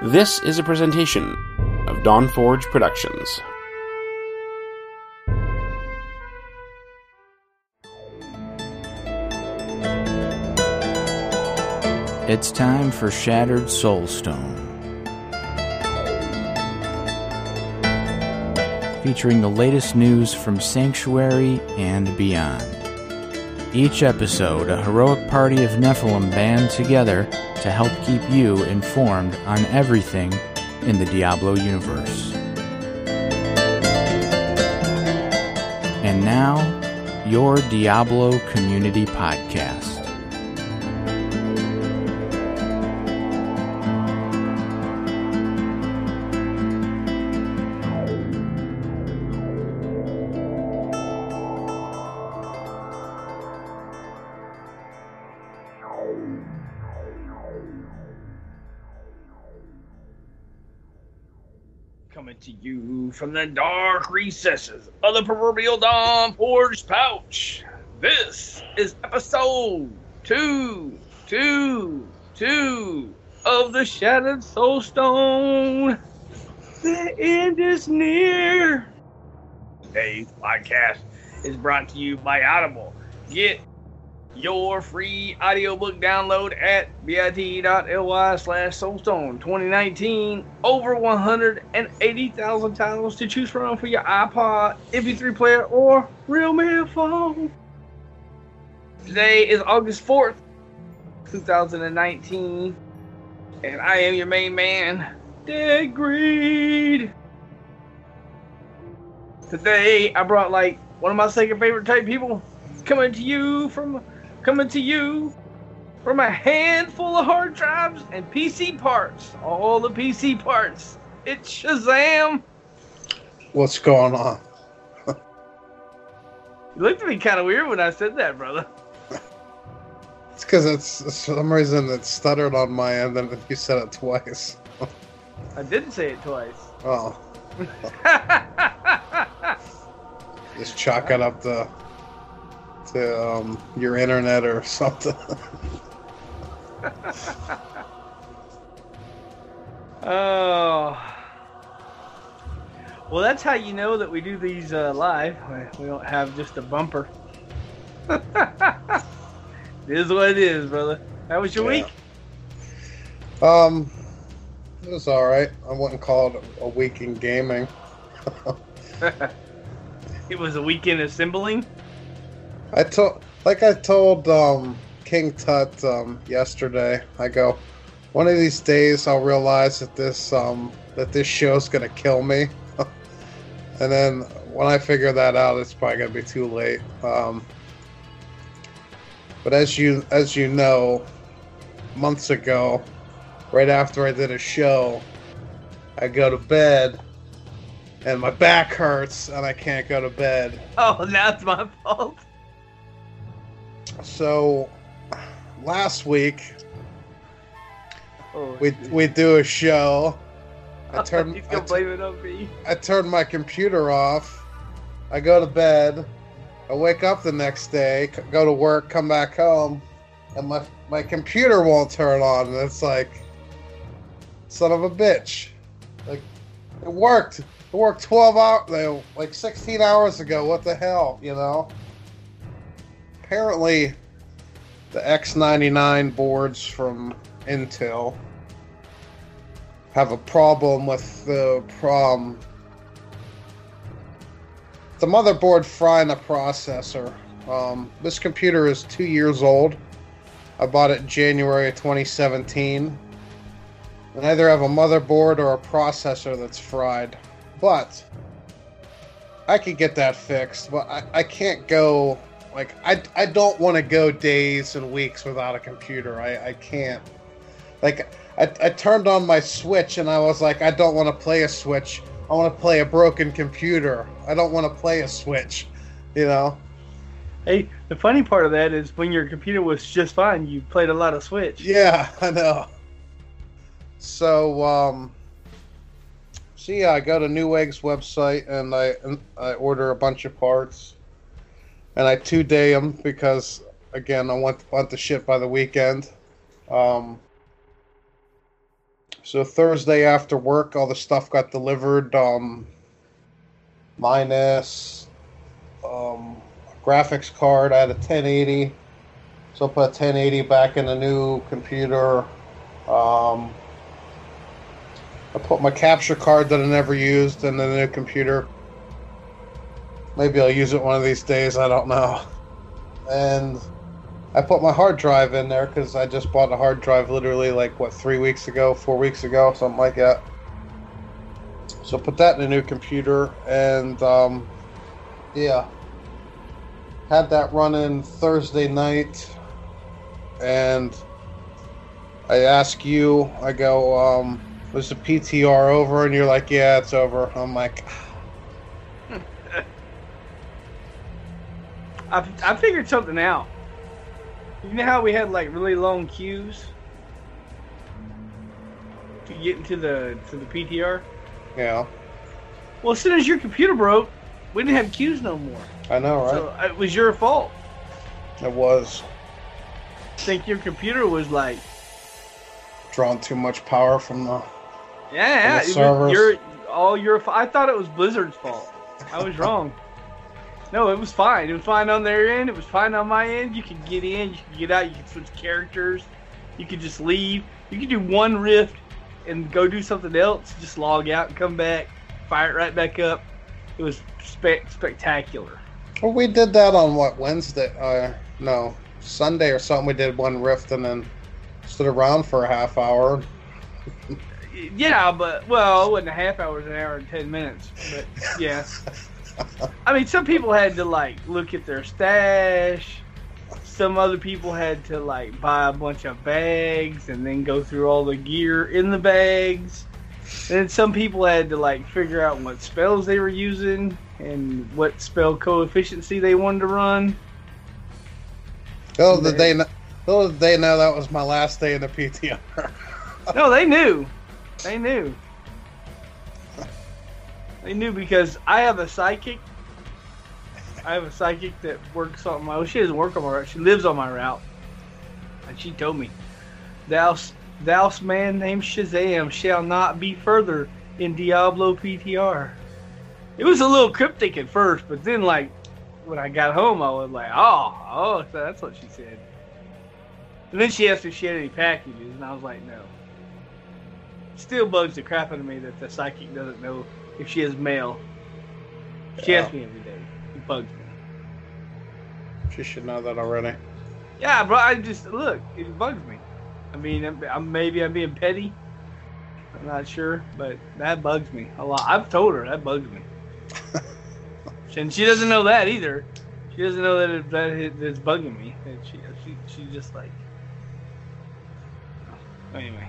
This is a presentation of Dawn Forge Productions. It's time for Shattered Soulstone. Featuring the latest news from Sanctuary and beyond. Each episode, a heroic party of Nephilim band together to help keep you informed on everything in the Diablo universe. And now, your Diablo Community Podcast. The dark recesses of the proverbial Dawn Forge pouch. This is episode two, two, two of the Shattered Soulstone. The end is near. Today's podcast is brought to you by Audible. Get your free audiobook download at bit.ly slash soulstone 2019 over 180,000 titles to choose from for your iPod, MP3 player, or real man phone. Today is August 4th, 2019, and I am your main man, Dead Greed. Today I brought like one of my second favorite type people coming to you from coming to you from a handful of hard drives and PC parts. All the PC parts. It's Shazam. What's going on? You looked at me kind of weird when I said that, brother. It's because it's for some reason it stuttered on my end and you said it twice. I didn't say it twice. Oh, just chalk it up to to um, your internet or something. oh. Well, that's how you know that we do these uh, live. We don't have just a bumper. it is what it is, brother. How was your Yeah. week? um, it was all right. I wouldn't call it a week in gaming. it was a weekend assembling. I told, like I told um, King Tut um, yesterday. I go, one of these days I'll realize that this um, that this show's gonna kill me, and then when I figure that out, it's probably gonna be too late. Um, but as you as you know, months ago, right after I did a show, I go to bed. And my back hurts, and I can't go to bed. Oh, that's my fault. So last week Oh, we we do a show. I turn He's I, gonna t- blame it on me. I turn my computer off. I go to bed. I wake up the next day, go to work, come back home, and my my computer won't turn on. And it's like, son of a bitch! Like it worked. It worked twelve hours, like sixteen hours ago. What the hell, you know? Apparently, the X99 boards from Intel have a problem with the prom the motherboard frying the processor. Um, this computer is two years old. I bought it January of 2017. And I either have a motherboard or a processor that's fried. But I could get that fixed, but I, I can't go like I, I don't want to go days and weeks without a computer. I, I can't. Like I, I turned on my Switch and I was like, I don't want to play a Switch. I want to play a broken computer. I don't want to play a Switch. You know? Hey, the funny part of that is when your computer was just fine, you played a lot of Switch. Yeah, I know. So, um, so yeah, I go to Newegg's website and I and I order a bunch of parts, and I two day them because again I want want the shit by the weekend. Um, So Thursday after work, all the stuff got delivered. Um, minus um, graphics card. I had a 1080, so I put a 1080 back in the new computer. Um, I put my capture card that I never used in the new computer. Maybe I'll use it one of these days. I don't know. And I put my hard drive in there because I just bought a hard drive literally like what three weeks ago, four weeks ago, something like that. So put that in a new computer and um, yeah, had that running Thursday night, and I ask you, I go, um, was the PTR over? And you're like, yeah, it's over. I'm like. I, I figured something out. You know how we had like really long queues to get into the to the PTR? Yeah. Well, as soon as your computer broke, we didn't have queues no more. I know, right? So it was your fault. It was. I think your computer was like drawing too much power from the yeah, from the servers. Your all your. I thought it was Blizzard's fault. I was wrong. No, it was fine. It was fine on their end. It was fine on my end. You could get in, you could get out, you could switch characters, you could just leave. You could do one rift and go do something else, just log out and come back, fire it right back up. It was spe- spectacular. Well, we did that on what Wednesday? Uh, no, Sunday or something. We did one rift and then stood around for a half hour. yeah, but well, it wasn't a half hour, it was an hour and ten minutes. But yeah. I mean, some people had to like look at their stash. Some other people had to like buy a bunch of bags and then go through all the gear in the bags. And then some people had to like figure out what spells they were using and what spell coefficiency they wanted to run. Oh, did they? Know, little did they know that was my last day in the PTR. no, they knew. They knew. They knew because I have a psychic. I have a psychic that works on my. Well, she doesn't work on my route. She lives on my route, and she told me, "Thou, thou man named Shazam shall not be further in Diablo PTR." It was a little cryptic at first, but then like when I got home, I was like, "Oh, oh, so that's what she said." And then she asked if she had any packages, and I was like, "No." Still bugs the crap out of me that the psychic doesn't know if she is male. She Yeah. asks me oh. every day. It bugs me. She should know that already. Yeah, bro. I just look. It bugs me. I mean, I'm, I'm maybe I'm being petty. I'm not sure, but that bugs me a lot. I've told her that bugs me, and she doesn't know that either. She doesn't know that it, that it, it's bugging me. And she she she's just like. Anyway,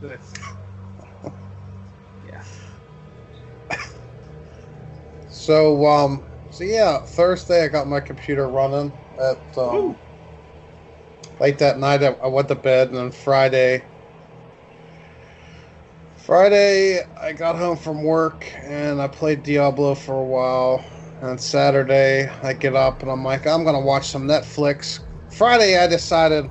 that's So, um, so yeah, Thursday I got my computer running at um, late that night. I, I went to bed, and then Friday. Friday, I got home from work and I played Diablo for a while. And Saturday, I get up and I'm like, I'm gonna watch some Netflix. Friday, I decided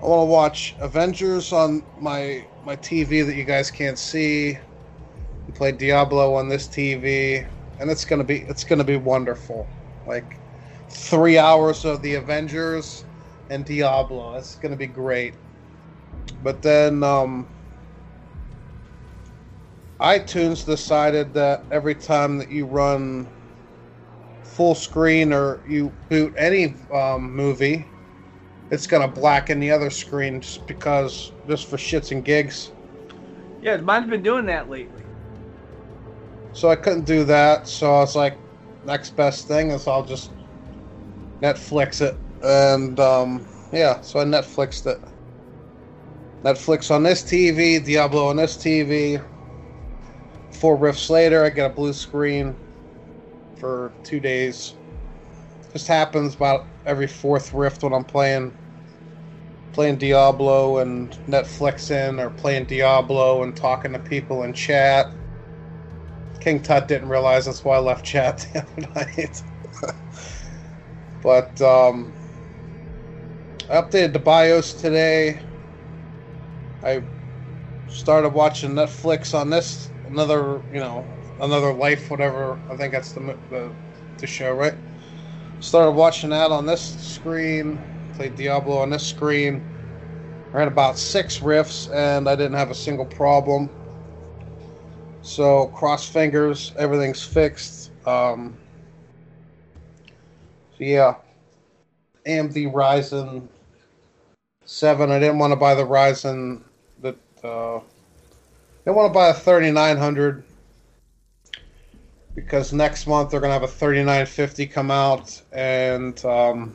I want to watch Avengers on my my TV that you guys can't see. Play Diablo on this TV, and it's gonna be it's gonna be wonderful. Like three hours of the Avengers and Diablo. It's gonna be great. But then um, iTunes decided that every time that you run full screen or you boot any um, movie, it's gonna blacken the other screen just because just for shits and gigs. Yeah, mine's been doing that lately. So I couldn't do that. So I was like, next best thing is I'll just Netflix it. And um, yeah, so I Netflixed it. Netflix on this TV, Diablo on this TV. Four riffs later, I get a blue screen for two days. Just happens about every fourth rift when I'm playing playing Diablo and Netflixing or playing Diablo and talking to people in chat. King Tut didn't realize that's why I left chat the other night. but um, I updated the BIOS today. I started watching Netflix on this another you know another life whatever I think that's the the, the show right. Started watching that on this screen. Played Diablo on this screen. Ran about six riffs, and I didn't have a single problem. So cross fingers, everything's fixed. Um, so yeah, AMD Ryzen seven. I didn't want to buy the Ryzen that. Uh, I didn't want to buy a thirty nine hundred because next month they're gonna have a thirty nine fifty come out, and um,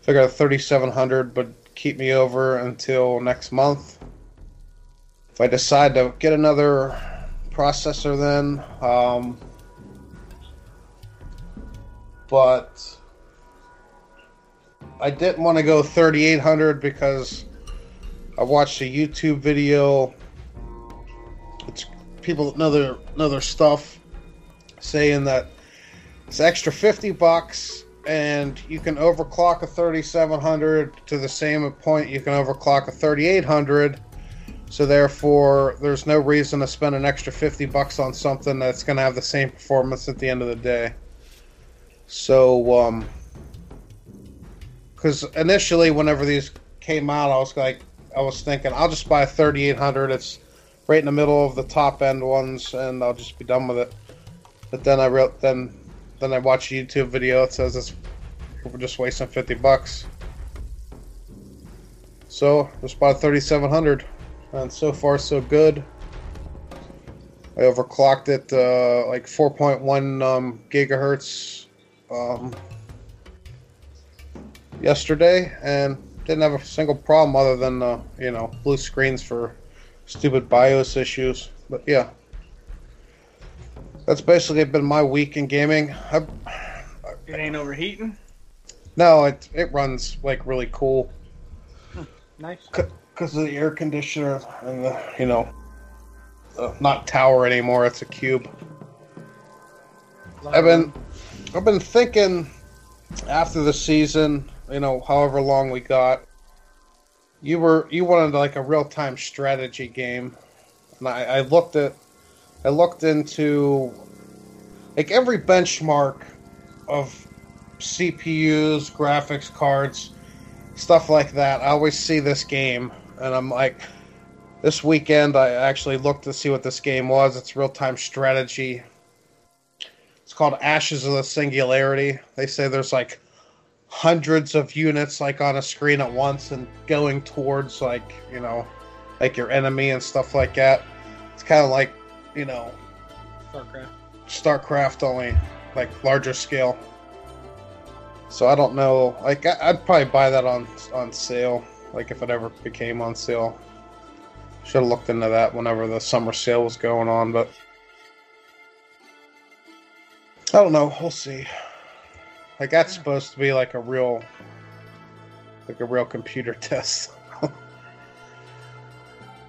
figure a thirty seven hundred, but keep me over until next month. If I decide to get another processor, then. Um, but I didn't want to go 3800 because I watched a YouTube video. It's people know their know their stuff saying that it's extra 50 bucks and you can overclock a 3700 to the same point you can overclock a 3800 so therefore there's no reason to spend an extra 50 bucks on something that's going to have the same performance at the end of the day so um because initially, whenever these came out, I was like, I was thinking, I'll just buy a 3800. It's right in the middle of the top end ones, and I'll just be done with it. But then I wrote, then then I watched a YouTube video that says it's we're just wasting 50 bucks. So just bought a 3700, and so far so good. I overclocked it uh, like 4.1 um, gigahertz. Um, yesterday and didn't have a single problem other than uh, you know blue screens for stupid BIOS issues. But yeah, that's basically been my week in gaming. I, it ain't overheating. No, it it runs like really cool. Hmm, nice. Because of the air conditioner and the you know, uh, not tower anymore. It's a cube. I've been I've been thinking after the season you know, however long we got. You were you wanted like a real time strategy game, and I, I looked at, I looked into, like every benchmark of CPUs, graphics cards, stuff like that. I always see this game, and I'm like, this weekend I actually looked to see what this game was. It's real time strategy. It's called Ashes of the Singularity. They say there's like hundreds of units like on a screen at once and going towards like you know like your enemy and stuff like that it's kind of like you know starcraft starcraft only like larger scale so i don't know like i'd probably buy that on on sale like if it ever became on sale should have looked into that whenever the summer sale was going on but i don't know we'll see like that's supposed to be like a real, like a real computer test.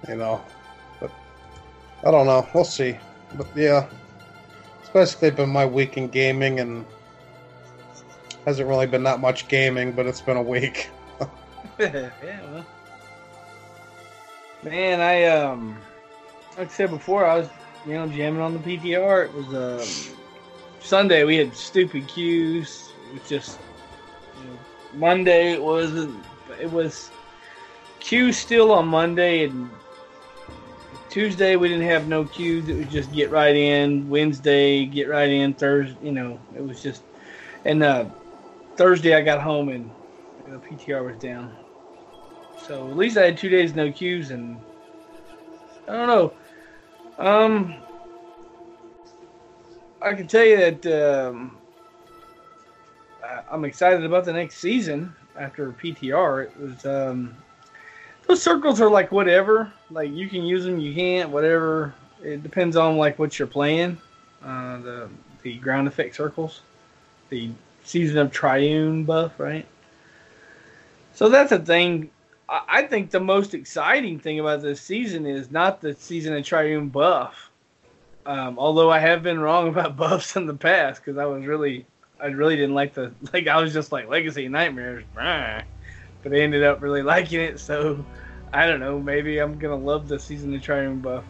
you know, but I don't know. We'll see. But yeah, it's basically been my week in gaming, and hasn't really been that much gaming, but it's been a week. yeah, well. Man, I um, like I said before, I was you know jamming on the PTR. It was um, Sunday. We had stupid queues It was just you know, Monday It wasn't it was queue still on Monday and Tuesday we didn't have no queues. It was just get right in. Wednesday get right in. Thursday, you know, it was just. And uh, Thursday I got home and the PTR was down. So at least I had two days no queues and I don't know. Um, I can tell you that um, I'm excited about the next season after PTR. It was um, those circles are like whatever. Like you can use them, you can't, whatever. It depends on like what you're playing. Uh, the the ground effect circles, the season of Triune buff, right? So that's a thing. I think the most exciting thing about this season is not the season of Triune buff. Um, although I have been wrong about buffs in the past because I was really I really didn't like the like. I was just like Legacy Nightmares, but I ended up really liking it. So I don't know. Maybe I'm gonna love the season of Triune Buff.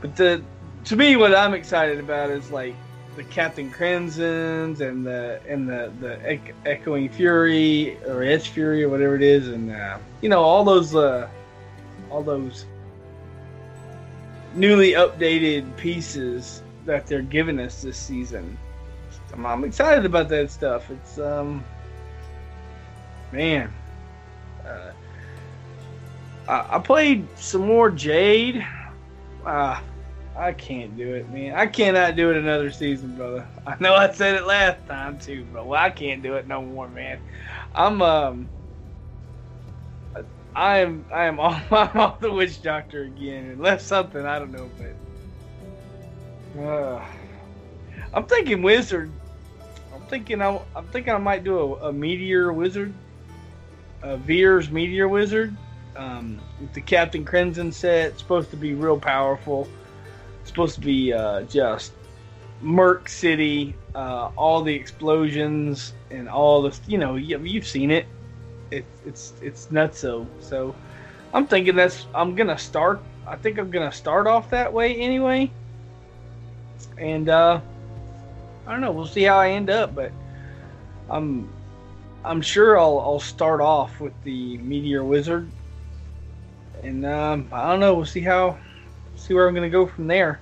But the to me, what I'm excited about is like the Captain Crimsons and the and the the Echoing Fury or Edge Fury or whatever it is, and uh, you know all those uh, all those newly updated pieces that they're giving us this season. I'm, I'm excited about that stuff. It's um, man, uh, I, I played some more Jade. Uh, I can't do it, man. I cannot do it another season, brother. I know I said it last time too, but well, I can't do it no more, man. I'm um, I am I am off, I'm off the witch doctor again. Unless something I don't know, but uh, I'm thinking wizard. I'm thinking I, I'm thinking I might do a, a meteor wizard, a Veers meteor wizard. Um, the Captain Crimson set, supposed to be real powerful supposed to be uh, just Merc City, uh, all the explosions and all the you know you've seen it. It's it's it's nuts so so. I'm thinking that's I'm gonna start. I think I'm gonna start off that way anyway. And uh, I don't know. We'll see how I end up, but I'm I'm sure I'll I'll start off with the Meteor Wizard, and um, I don't know. We'll see how see where I'm going to go from there.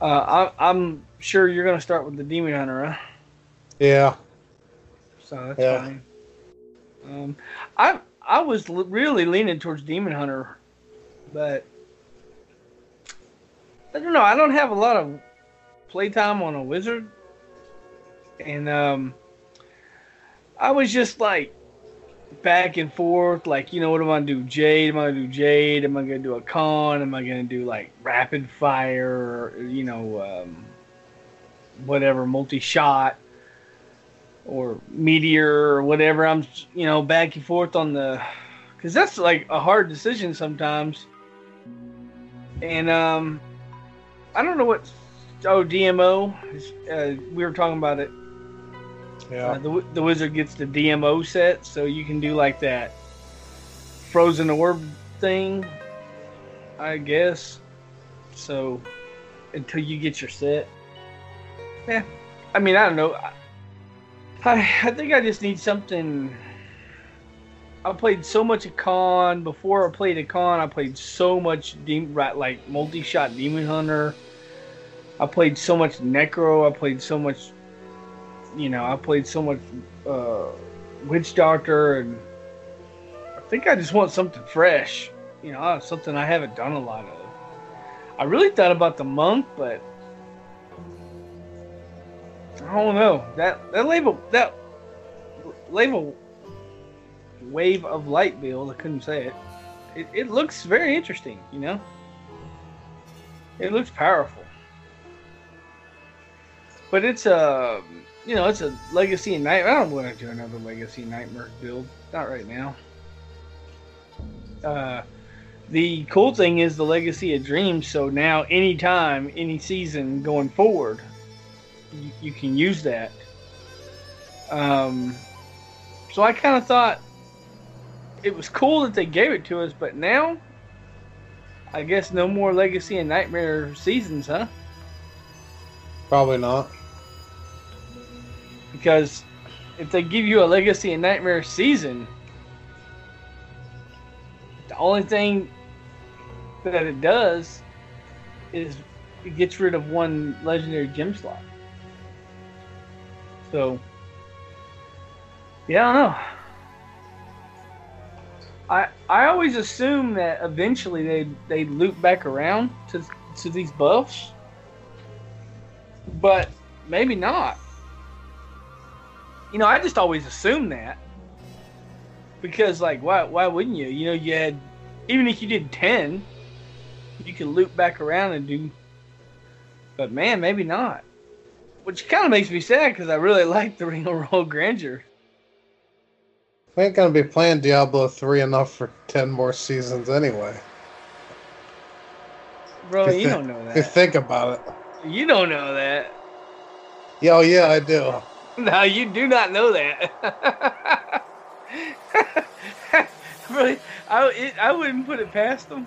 Uh, I, am sure you're going to start with the Demon Hunter, huh? Yeah. So that's yeah. fine. Um, I I was l- really leaning towards Demon Hunter, but I don't know. I don't have a lot of playtime on a wizard, and um, I was just like, back and forth. Like, you know, what am I gonna do? Jade? Am I gonna do Jade? Am I gonna do a con? Am I gonna do like rapid fire? Or, you know, um, whatever, multi shot or meteor or whatever. I'm, you know, back and forth on the, because that's like a hard decision sometimes. And um, I don't know what. Oh, DMO. Uh, we were talking about it yeah. Uh, the, the wizard gets the DMO set, so you can do like that frozen orb thing, I guess. So until you get your set. Yeah. I mean, I don't know. I, I think I just need something. I played so much a con before I played a con. I played so much de- like multi-shot demon hunter. I played so much necro. I played so much you know, I played so much uh, Witch Doctor, and I think I just want something fresh. You know, something I haven't done a lot of. I really thought about the monk, but I don't know that that label that label wave of light build. I couldn't say it. It, it looks very interesting. You know, it looks powerful, but it's a. Uh, you know, it's a Legacy Nightmare. I don't want to do another Legacy Nightmare build. Not right now. Uh, the cool thing is the Legacy of Dreams. So now, anytime, any season going forward, you, you can use that. Um, so I kind of thought it was cool that they gave it to us, but now, I guess no more Legacy and Nightmare seasons, huh? Probably not. Because if they give you a Legacy and Nightmare season, the only thing that it does is it gets rid of one legendary gem slot. So, yeah, I don't know. I I always assume that eventually they they loop back around to to these buffs, but maybe not you know, I just always assumed that because, like, why why wouldn't you? You know, you had even if you did ten, you could loop back around and do. But man, maybe not. Which kind of makes me sad because I really like the Ring of Royal Grandeur. We ain't gonna be playing Diablo three enough for ten more seasons anyway. Bro, you, you don't know that. You think about it. You don't know that. Yeah, oh yeah, I do. No, you do not know that. Really, I it, I wouldn't put it past them.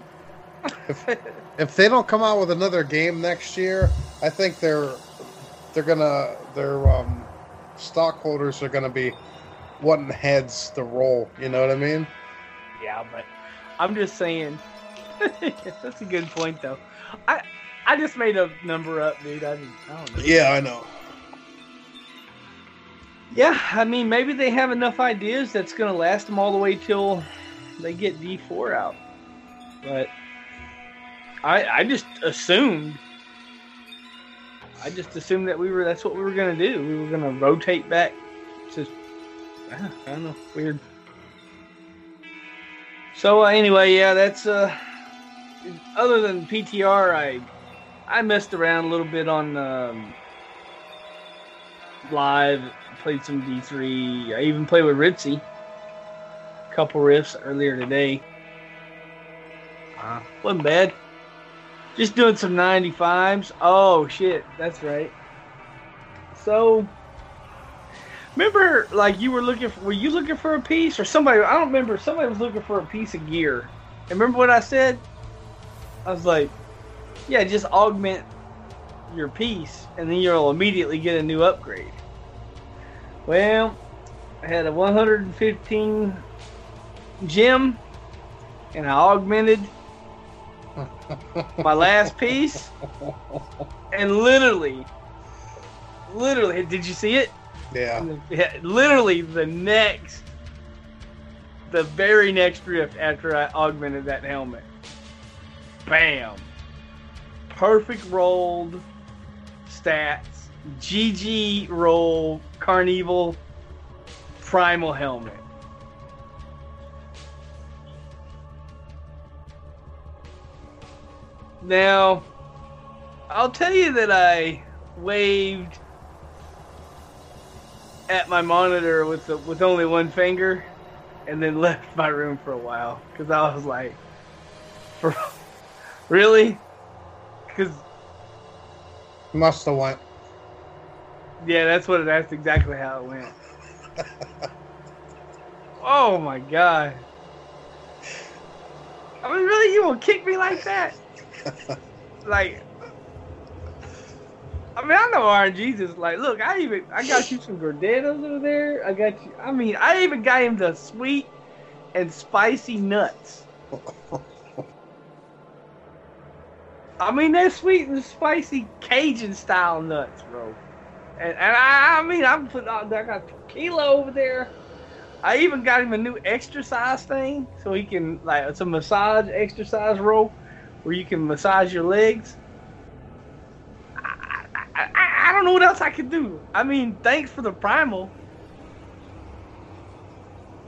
If they don't come out with another game next year, I think they're they're gonna their um, stockholders are gonna be wanting heads to roll. You know what I mean? yeah, but I'm just saying. that's a good point, though. I I just made a number up, dude. I, didn't, I don't know. Yeah, I know. Yeah, I mean, maybe they have enough ideas that's going to last them all the way till they get D4 out. But I I just assumed I just assumed that we were that's what we were going to do. We were going to rotate back to I don't know, weird. So uh, anyway, yeah, that's uh other than PTR, I I messed around a little bit on um, live, played some D3. I even played with Ritzy. A couple riffs earlier today. Uh, wasn't bad. Just doing some 95s. Oh shit, that's right. So remember like you were looking for were you looking for a piece or somebody I don't remember somebody was looking for a piece of gear. And remember what I said? I was like, yeah, just augment your piece and then you'll immediately get a new upgrade. Well, I had a 115 gem and I augmented my last piece and literally literally did you see it? Yeah. Yeah, literally the next the very next drift after I augmented that helmet. Bam. Perfect rolled stats. GG roll Carnevil Primal helmet. Now, I'll tell you that I waved at my monitor with the, with only one finger, and then left my room for a while because I was like, for, "Really?" Because Must have went. Yeah, that's what that's exactly how it went. oh my god! I mean, really, you will kick me like that? like, I mean, I know RNG's is like, look, I even I got you some Gordetos over there. I got you. I mean, I even got him the sweet and spicy nuts. I mean, they're sweet and spicy Cajun style nuts, bro. And, and I, I mean, I'm putting I got tequila over there. I even got him a new exercise thing so he can like it's a massage exercise roll where you can massage your legs. I, I, I, I don't know what else I could do. I mean, thanks for the primal.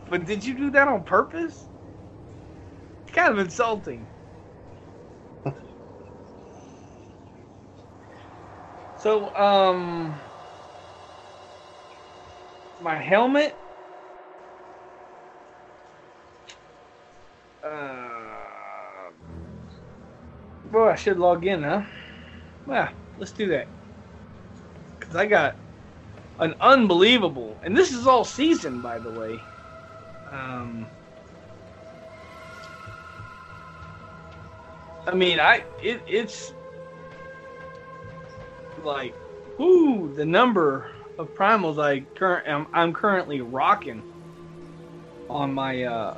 But did you do that on purpose? It's kind of insulting. so, um, my helmet. Uh, well, I should log in, huh? Yeah, let's do that. Because I got an unbelievable, and this is all season, by the way. Um, I mean, I it, it's like, ooh, the number of primals I current I'm, I'm currently rocking on my uh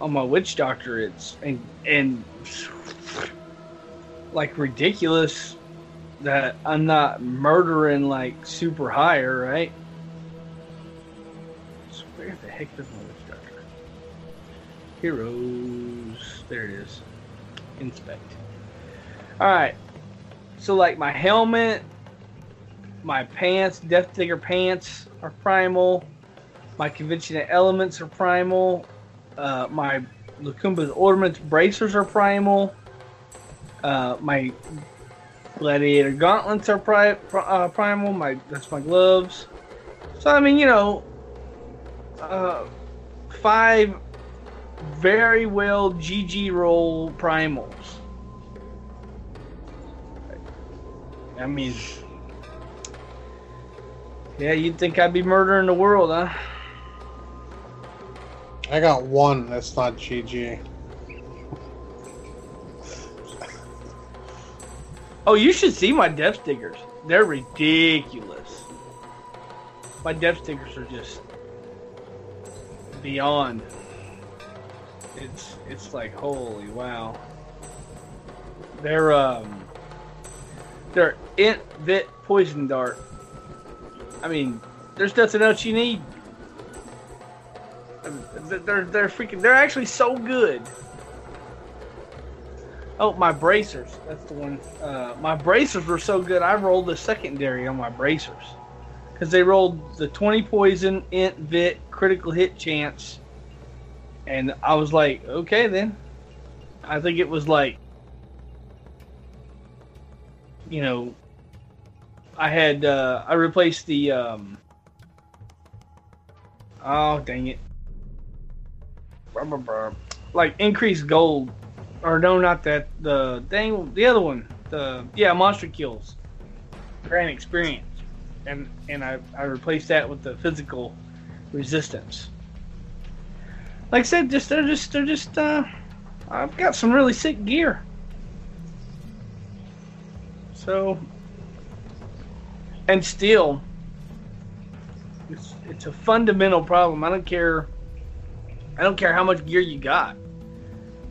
on my witch doctor. It's and and like ridiculous that I'm not murdering like super higher, right? So where the heck is my witch doctor? Heroes. There it is. Inspect. Alright. So like my helmet, my pants, Death Digger pants are primal. My Convention of Elements are primal. Uh, my Lakumba's Ornaments bracers are primal. Uh, my Gladiator gauntlets are pri- uh, primal. My that's my gloves. So I mean, you know, uh, five very well GG roll primals. I mean, yeah, you'd think I'd be murdering the world, huh? I got one. That's not GG. Oh, you should see my death stickers. They're ridiculous. My death stickers are just beyond. It's it's like holy wow. They're um they're int vit poison dart. I mean, there's nothing else you need. They're they're freaking. They're actually so good. Oh, my bracers. That's the one. Uh, my bracers were so good. I rolled the secondary on my bracers because they rolled the 20 poison, int, vit, critical hit chance, and I was like, okay then. I think it was like, you know, I had uh, I replaced the um, oh dang it, like increased gold, or no, not that. The dang the other one, the yeah monster kills, grand experience, and and I I replaced that with the physical resistance. Like I said, just they're just they're just uh, I've got some really sick gear. So and still it's, it's a fundamental problem. I don't care i don't care how much gear you got.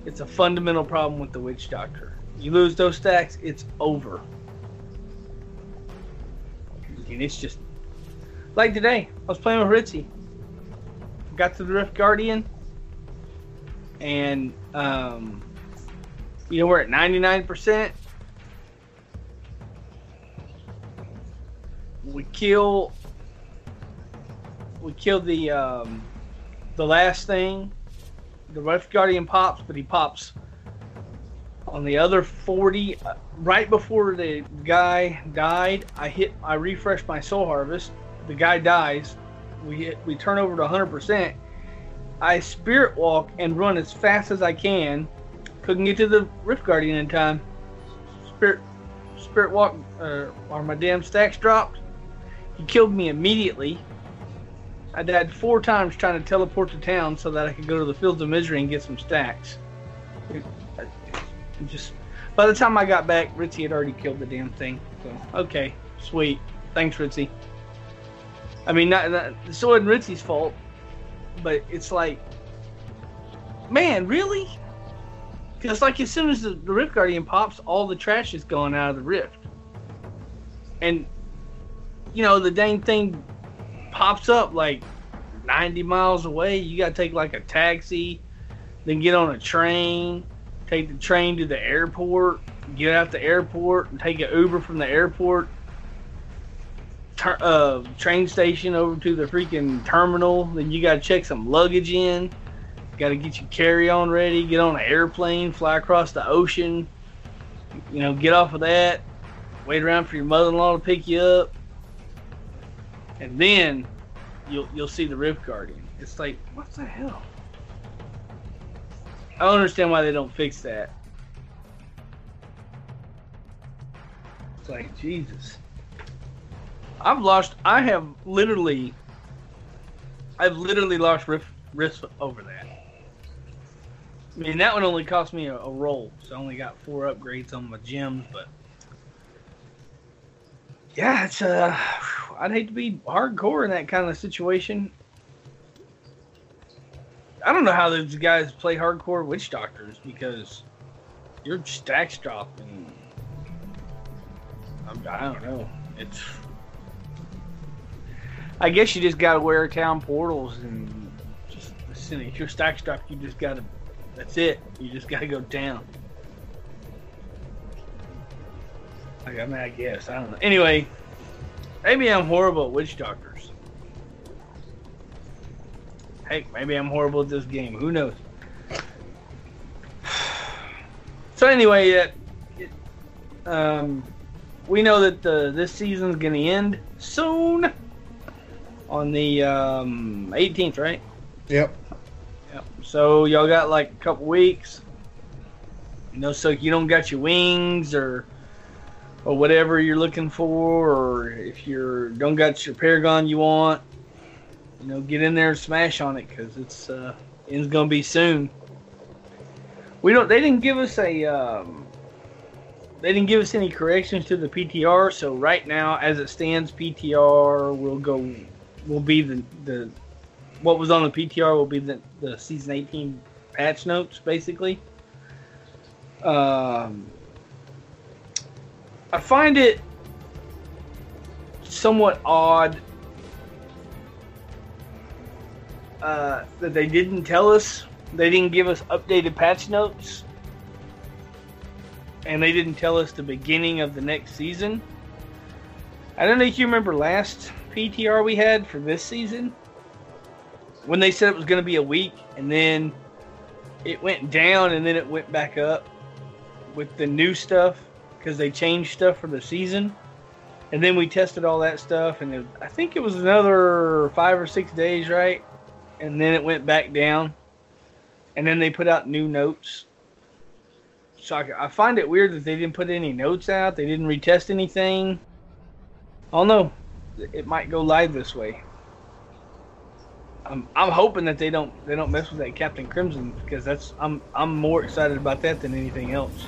It's a fundamental problem with the witch doctor. You lose those stacks it's over. And it's just like today i was playing with ritzy. Got to the rift guardian and um you know we're at 99% we kill we kill the um, the last thing. The Rift Guardian pops, but he pops on the other 40 uh, right before the guy died. I hit I refreshed my soul harvest. The guy dies. We hit, we turn over to 100%. I spirit walk and run as fast as I can. Couldn't get to the Rift Guardian in time. Spirit spirit walk uh, my damn stacks dropped he killed me immediately. I died four times trying to teleport to town so that I could go to the Fields of Misery and get some stacks. Just by the time I got back, Ritzy had already killed the damn thing. So okay, sweet. Thanks, Ritzy. I mean, not, not it's wasn't Ritzy's fault, but it's like, man, really? Because like as soon as the, the Rift Guardian pops, all the trash is going out of the rift, and you know, the dang thing pops up like 90 miles away. You got to take like a taxi, then get on a train, take the train to the airport, get out the airport, and take an Uber from the airport, ter- uh, train station over to the freaking terminal. Then you got to check some luggage in. Got to get your carry on ready, get on an airplane, fly across the ocean. You know, get off of that, wait around for your mother in law to pick you up and then you'll you'll see the Rift Guardian. It's like, what the hell? I don't understand why they don't fix that. It's like Jesus. I've lost. I have literally. I've literally lost Rift Rift over that. I mean, that one only cost me a, a roll, so I only got four upgrades on my gems, but yeah, it's uh, I'd hate to be hardcore in that kind of situation. I don't know how those guys play hardcore witch doctors because your stacks drop and I don't know. It's I guess you just gotta wear town portals and just listen. If your stacks drop, you just gotta. That's it. You just gotta go down. I mean, I guess I don't know. Anyway, maybe I'm horrible at witch doctors. Hey, maybe I'm horrible at this game. Who knows? So anyway, it, it, um, we know that the this season's going to end soon on the um, 18th, right? Yep. Yep. So y'all got like a couple weeks. You know, so you don't got your wings or or whatever you're looking for, or if you don't got your Paragon you want, you know, get in there and smash on it because it's uh, It's gonna be soon. We don't. They didn't give us a. Um, they didn't give us any corrections to the PTR. So right now, as it stands, PTR will go. Will be the the. What was on the PTR will be the the season 18 patch notes, basically. Um, I find it somewhat odd uh, that they didn't tell us. They didn't give us updated patch notes. And they didn't tell us the beginning of the next season. I don't know if you remember last PTR we had for this season. When they said it was going to be a week, and then it went down, and then it went back up with the new stuff because they changed stuff for the season. And then we tested all that stuff, and it, I think it was another five or six days, right? And then it went back down. And then they put out new notes. So I, I find it weird that they didn't put any notes out. They didn't retest anything. Oh no, it might go live this way. I'm, I'm hoping that they don't they don't mess with that Captain Crimson because that's I'm I'm more excited about that than anything else.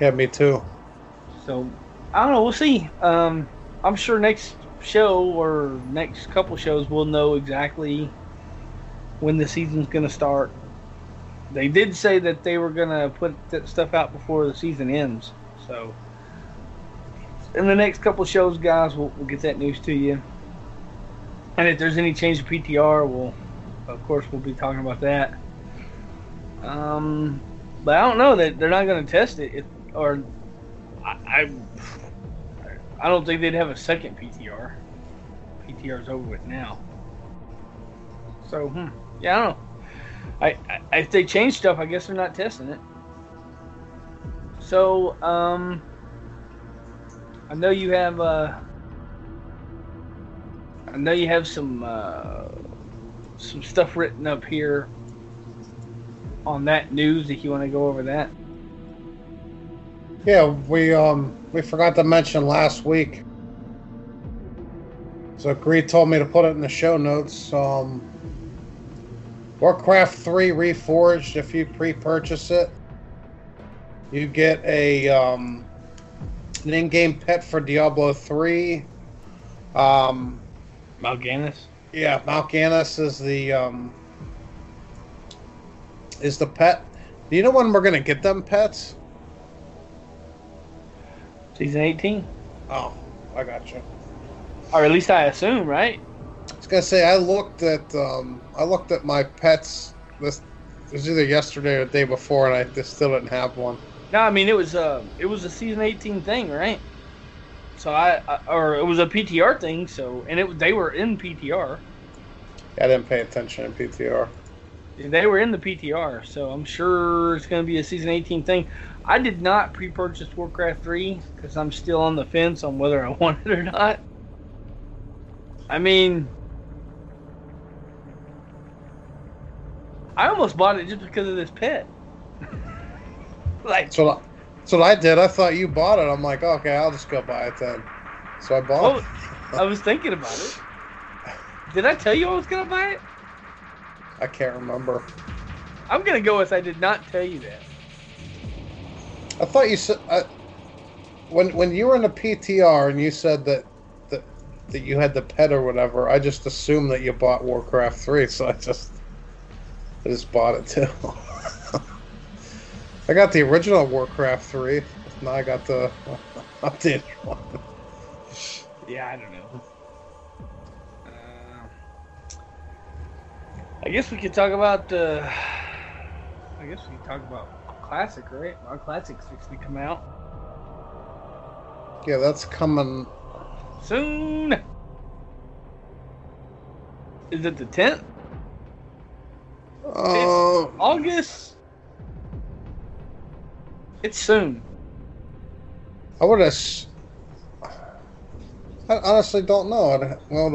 Yeah, me too. So I don't know. We'll see. Um, I'm sure next show or next couple shows we'll know exactly when the season's going to start. They did say that they were going to put that stuff out before the season ends. So in the next couple shows, guys, we'll, we'll get that news to you. And if there's any change to PTR, we'll of course we'll be talking about that. Um, but I don't know that they're not going to test it, it or I, I I don't think they'd have a second PTR. PTR's over with now. So, hmm, yeah, I don't know. I, I if they change stuff, I guess they're not testing it. So, um, I know you have uh, I know you have some uh, some stuff written up here on that news. If you want to go over that. Yeah, we um we forgot to mention last week. So Greed told me to put it in the show notes. Um, Warcraft 3 Reforged, if you pre-purchase it, you get a um, an in-game pet for Diablo 3. Um, Mal'Ganis. yeah, Mal'Ganis is the um, is the pet. Do you know when we're gonna get them pets? Season 18. Oh, I got you. Or at least I assume, right? I was gonna say I looked at um, I looked at my pets this it was either yesterday or the day before, and I just still didn't have one. No, I mean it was uh it was a season 18 thing, right? So I, I or it was a PTR thing, so and it they were in PTR. I didn't pay attention in PTR. They were in the PTR, so I'm sure it's going to be a season 18 thing. I did not pre-purchase Warcraft 3 because I'm still on the fence on whether I want it or not. I mean, I almost bought it just because of this pet. like, So that's what I did. I thought you bought it. I'm like, okay, I'll just go buy it then. So I bought oh, it. I was thinking about it. Did I tell you I was going to buy it? I can't remember. I'm going to go with I did not tell you that. I thought you said I, when when you were in a PTR and you said that that that you had the pet or whatever. I just assumed that you bought Warcraft 3, so I just I just bought it too. I got the original Warcraft 3. Now I got the updated one. Yeah, I don't know. Uh, I guess we could talk about. Uh, I guess we could talk about classic, right? Our classic's fixing to come out Yeah, that's coming. soon. Is it the tenth? Uh, August. It's soon. I would have. I honestly don't know. I'd, well,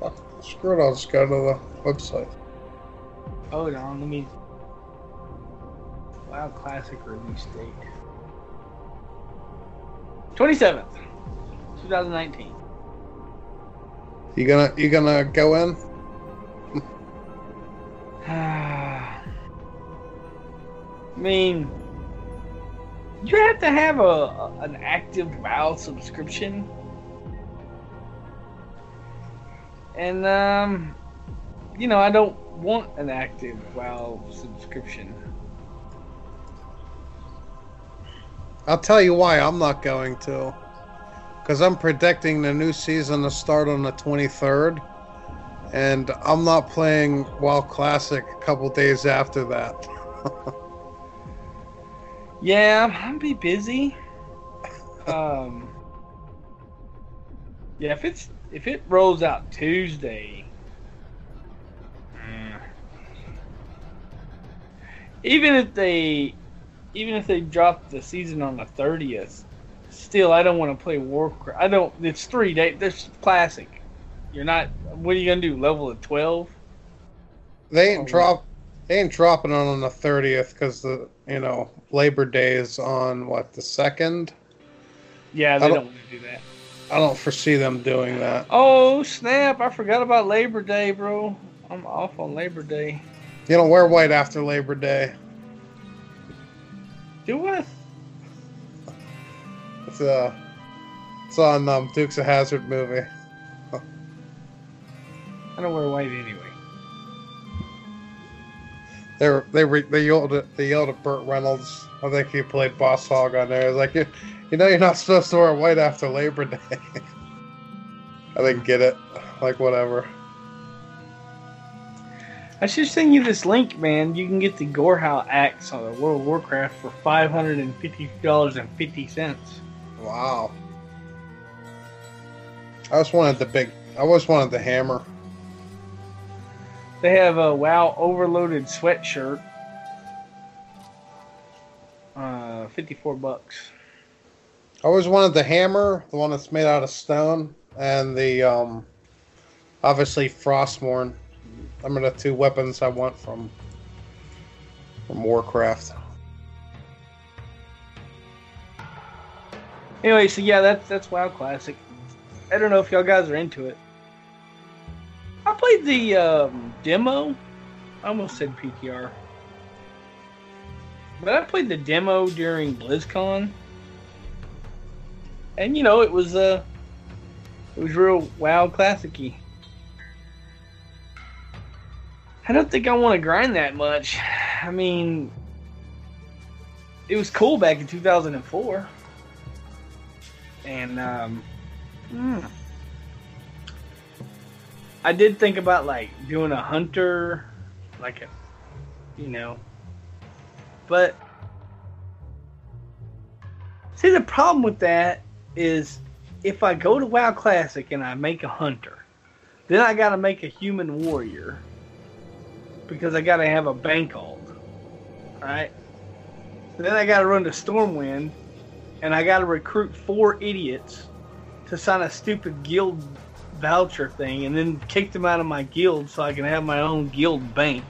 the, screw it. I'll just go to the website. Hold on, let me. WoW Classic release date. 27th, 2019. You gonna you gonna go in? I mean, you have to have a an active WoW subscription, and um, you know, I don't want an active WoW subscription. I'll tell you why I'm not going to. Because I'm predicting the new season to start on the 23rd. And I'm not playing WoW Classic a couple days after that. Yeah, I'll be busy. Um, yeah, if it's if it rolls out Tuesday, mm, even if they even if they drop the season on the thirtieth, still I don't want to play Warcraft. I don't. It's three days. This classic. You're not. What are you gonna do? Level at twelve? They ain't Oh, drop. They ain't dropping it on the 30th because the you know Labor Day is on what the second. Yeah, they I don't, don't- want to do that. I don't foresee them doing that. Oh snap! I forgot about Labor Day, bro. I'm off on Labor Day. You don't wear white after Labor Day. Do what? It's uh, it's on um, Dukes of Hazzard movie. I don't wear white anyway. They were, they re, they yelled at they yelled at Burt Reynolds. I think he played Boss Hogg on there. It's like you, you know you're not supposed to wear white after Labor Day. I didn't get it. Like whatever. I should send you this link, man. You can get the Gorehowl axe on the World of Warcraft for five hundred and fifty dollars and fifty cents. Wow. I just wanted the big. I always wanted the hammer. They have a WoW overloaded sweatshirt. Uh, fifty-four bucks. I always wanted the hammer, the one that's made out of stone, and the um, obviously Frostmourne. Are the two weapons I want from from Warcraft. Anyway, so yeah, that's that's WoW Classic. I don't know if y'all guys are into it. I played the um, demo. I almost said PTR. But I played the demo during BlizzCon. And you know, it was uh it was real WoW classicy. I don't think I want to grind that much. I mean, it was cool back in 2004 and um, hmm. I did think about like doing a hunter, like a, you know, but see the problem with that is if I go to WoW Classic and I make a hunter, then I got to make a human warrior because I got to have a bank alt, right? Then I got to run to Stormwind and I got to recruit four idiots to sign a stupid guild voucher thing, and then kick them out of my guild so I can have my own guild bank.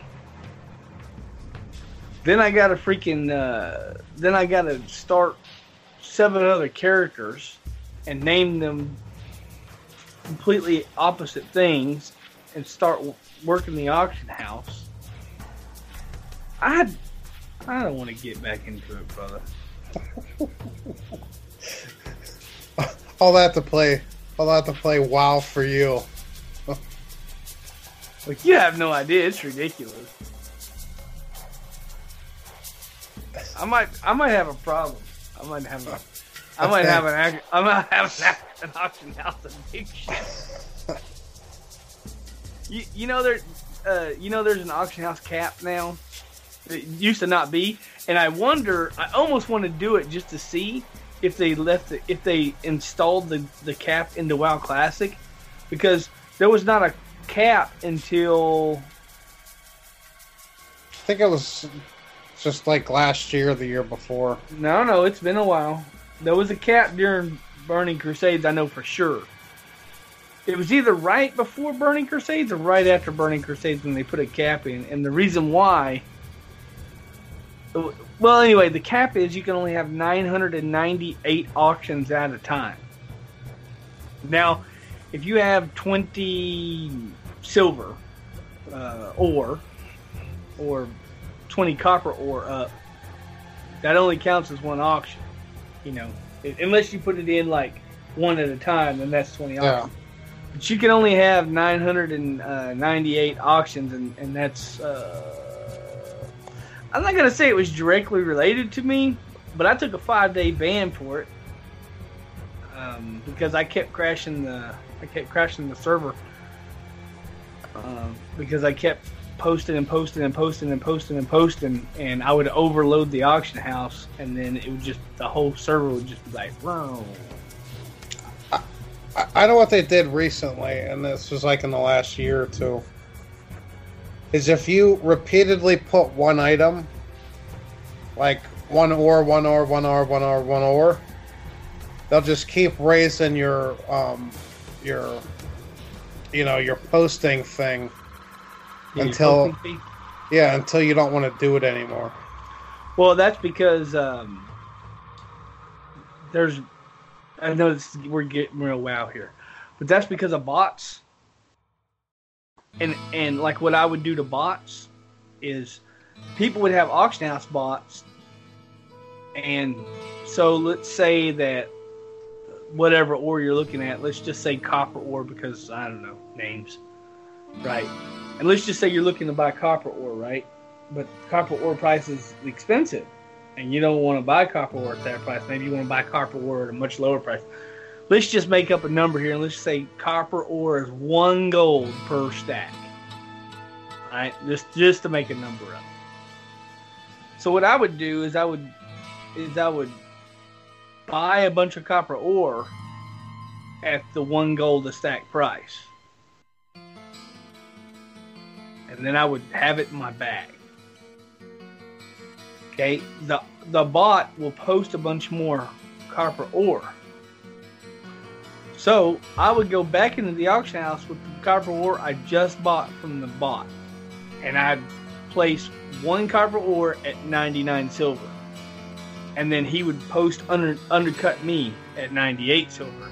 Then I got to freaking, uh, then I got to start seven other characters and name them completely opposite things, and start working the auction house. I, I don't want to get back into it, brother. All that to play. All that to play WoW for you. Like you have no idea, it's ridiculous. I might, I might have a problem. I might have a, I might have an, I might have an, an auction house addiction. you, you know there, uh, you know there's an auction house cap now. It used to not be, and I wonder. I almost want to do it just to see if they left, the, if they installed the the cap into WoW Classic, because there was not a cap until I think it was just like last year, the year before. no, no, it's been a while. There was a cap during Burning Crusades, I know for sure. It was either right before Burning Crusades or right after Burning Crusades when they put a cap in, and the reason why. Well, anyway, the cap is you can only have 998 auctions at a time. Now, if you have 20 silver uh, ore or 20 copper ore up, that only counts as one auction. You know, unless you put it in like one at a time, then that's 20 Yeah. But you can only have 998 auctions, and, and that's. Uh, I'm not to say it was directly related to me, but I took a five day ban for it um, because I kept crashing the I kept crashing the server um, because I kept posting and posting and posting and posting and posting, and I would overload the auction house, and then it would just the whole server would just be like, "Whoa." I, I know what they did recently, and this was like in the last year or two. Is if you repeatedly put one item, like one ore, one ore, one ore, one ore, one ore, they'll just keep raising your um your you know your posting thing Yeah, Until- yeah until you don't want to do it anymore. Well, that's because um, there's. I know this, we're getting real wow here, but that's because of bots. And and like what I would do to bots is people would have auction house bots, and so let's say that whatever ore you're looking at, let's just say copper ore because I don't know names, right? And let's just say you're looking to buy copper ore, right? but copper ore price is expensive, and you don't want to buy copper ore at that price. Maybe you want to buy copper ore at a much lower price. Let's just make up a number here, and let's say copper ore is one gold per stack. All right, just just to make a number up. So what I would do is I would is I would buy a bunch of copper ore at the one gold a stack price. And then I would have it in my bag. Okay, the the bot will post a bunch more copper ore. So I would go back into the auction house with the copper ore I just bought from the bot, and I'd place one copper ore at 99 silver, and then he would post under undercut me at 98 silver.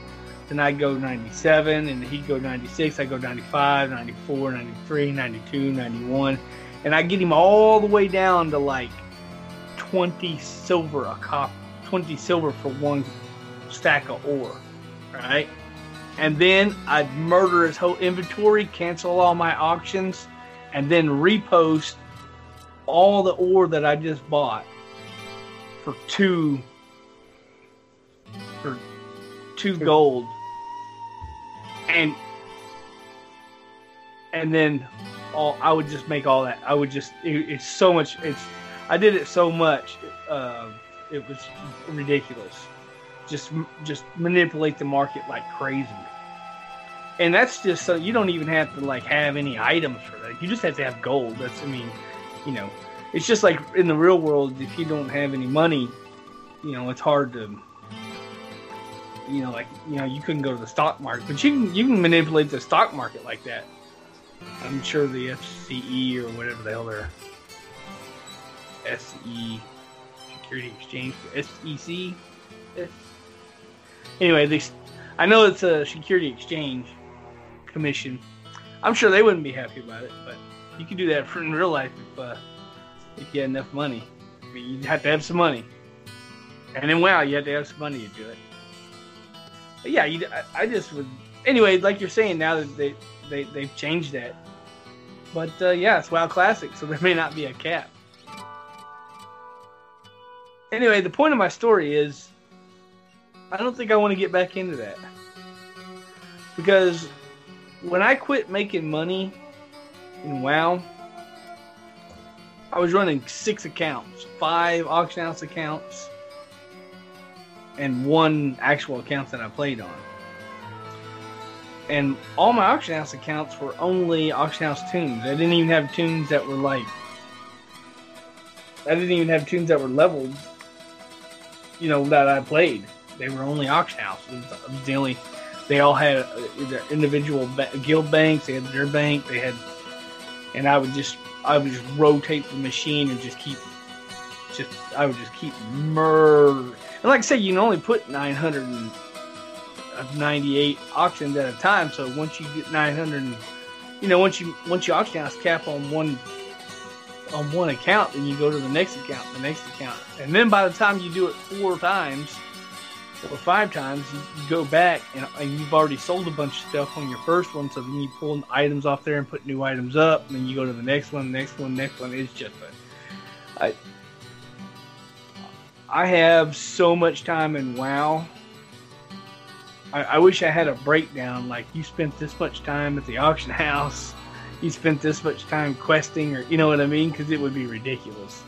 Then I'd go 97, and he'd go 96. I'd go 95, 94, 93, 92, 91, and I get him all the way down to like 20 silver a cop 20 silver for one stack of ore right and then i'd murder his whole inventory cancel all my auctions and then repost all the ore that i just bought for two for two gold. And and then all i would just make all that. I would just it, it's so much it's I did it so much, uh, it was ridiculous. Just, just manipulate the market like crazy. And that's just so you don't even have to like have any items for that. You just have to have gold. That's, I mean, you know, it's just like in the real world. If you don't have any money, you know, it's hard to, you know, like you know, you couldn't go to the stock market, but you can you can manipulate the stock market like that. I'm sure the FCE or whatever the hell they're SE Security Exchange SEC. Anyway, they, I know it's a Security Exchange Commission. I'm sure they wouldn't be happy about it, but you can do that for in real life if uh, if you had enough money. I mean, you have to have some money, and then wow, you have to have some money to do it. But yeah, you, I, I just would. Anyway, like you're saying, now that they they they've changed that. But uh, yeah, it's WoW Classic, so there may not be a cap anyway, the point of my story is I don't think I want to get back into that. Because when I quit making money in WoW, I was running six accounts, five auction house accounts, and one actual account that I played on. And all my auction house accounts were only auction house tunes. I didn't even have tunes that were like I didn't even have tunes that were leveled you know that I played. They were only auction house. It was, it was the only. They all had uh, their individual ba- guild banks. They had their bank. They had, and I would just I would just rotate the machine and just keep, just I would just keep murder. And like I said, you can only put 998 auctions at a time. So once you get 900, and, you know, once you once you auction house cap on one on one account, then you go to the next account, the next account, and then by the time you do it four times or five times, you, go back and, and, you've already sold a bunch of stuff on your first one. So then you pull items off there and put new items up, and then you go to the next one, next one, next one. It's just a, I, I have so much time in WoW. I, I wish I had a breakdown like you spent this much time at the auction house you spent this much time questing, or you know what I mean? Because it would be ridiculous,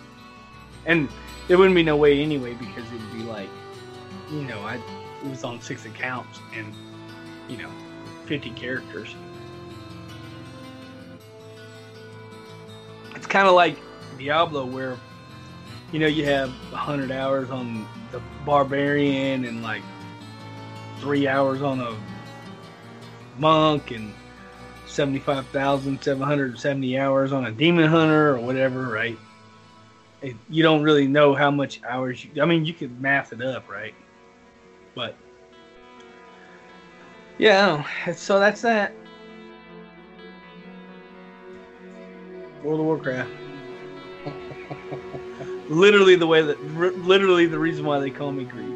and there wouldn't be no way anyway because it'd be like, you know, I it was on six accounts and you know, fifty characters. It's kind of like Diablo, where you know you have hundred hours on the barbarian and like three hours on a monk and 75,770 hours on a demon hunter or whatever, right? You don't really know how much hours you, I mean, you could math it up, right? But, yeah, so that's that. World of Warcraft. literally the way that, literally the reason why they call me Greed.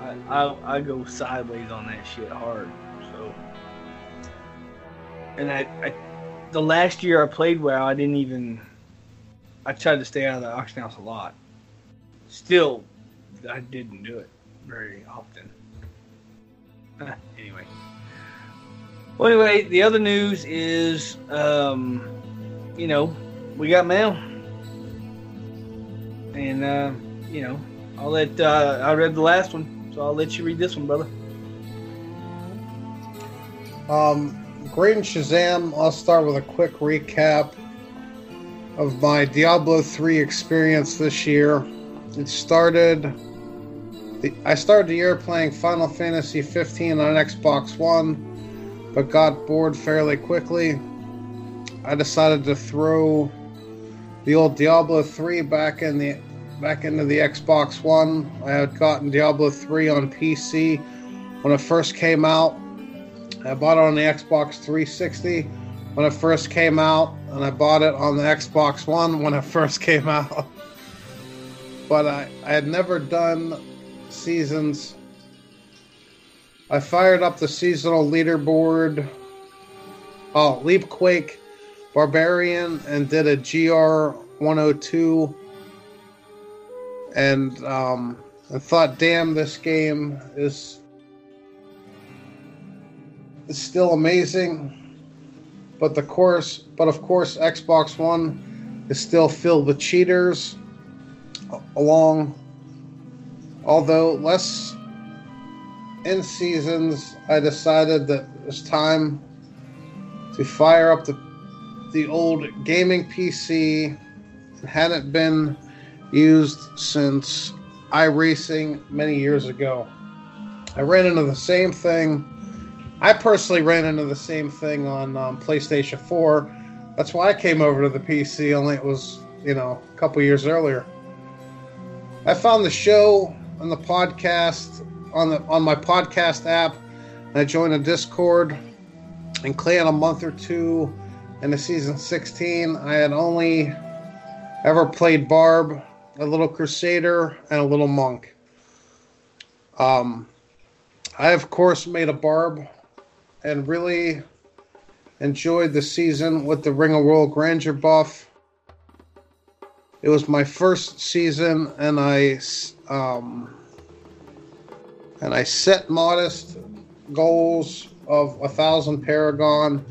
I, I, I go sideways on that shit hard So, and I, I, the last year I played WoW, I didn't even. I tried to stay out of the auction house a lot. Still, I didn't do it very often. anyway. Well, anyway, the other news is, um, you know, we got mail, and uh, you know, I'll let. Uh, I read the last one, so I'll let you read this one, brother. Um, Greed and Shazam, I'll start with a quick recap of my Diablo 3 experience this year. It started. I started the year playing Final Fantasy 15 on Xbox One, but got bored fairly quickly. I decided to throw the old Diablo 3 back in the back into the Xbox One. I had gotten Diablo 3 on PC when it first came out, I bought it on the Xbox 360 when it first came out, and I bought it on the Xbox One when it first came out. but I, I had never done seasons. I fired up the seasonal leaderboard. Oh, Leap Quake Barbarian and did a GR 102 and um, I thought, damn, this game is is still amazing, but the course, but of course, Xbox One is still filled with cheaters. Along, although less in seasons, I decided that it was time to fire up the the old gaming PC. It hadn't been used since iRacing many years ago. I ran into the same thing I personally ran into the same thing on um, PlayStation 4. That's why I came over to the PC, only it was, you know, a couple years earlier. I found the show on the podcast on the on my podcast app, and I joined a Discord. And Clan a month or two into season 16, I had only ever played Barb, a little Crusader, and a little Monk. Um, I of course made a Barb and really enjoyed the season with the Ring of Royal Grandeur buff. It was my first season, and I um, and I set modest goals of a thousand Paragon,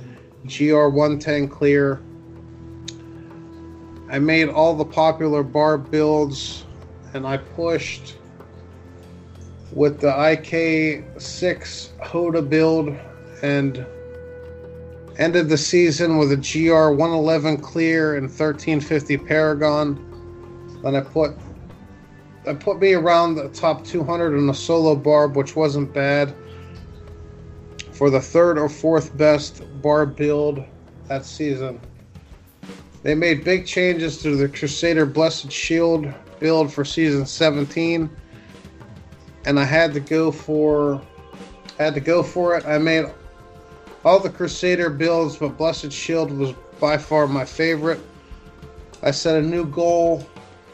GR one ten clear. I made all the popular bar builds, and I pushed with the IK6 HotA build and ended the season with a GR 111 clear and 1350 Paragon. Then I put I put me around the top 200 in a solo barb, which wasn't bad for the third or fourth best barb build that season. They made big changes to the Crusader Blessed Shield build for season 17, and I had to go for had to go for it. I made all the Crusader builds, but Blessed Shield was by far my favorite. I set a new goal,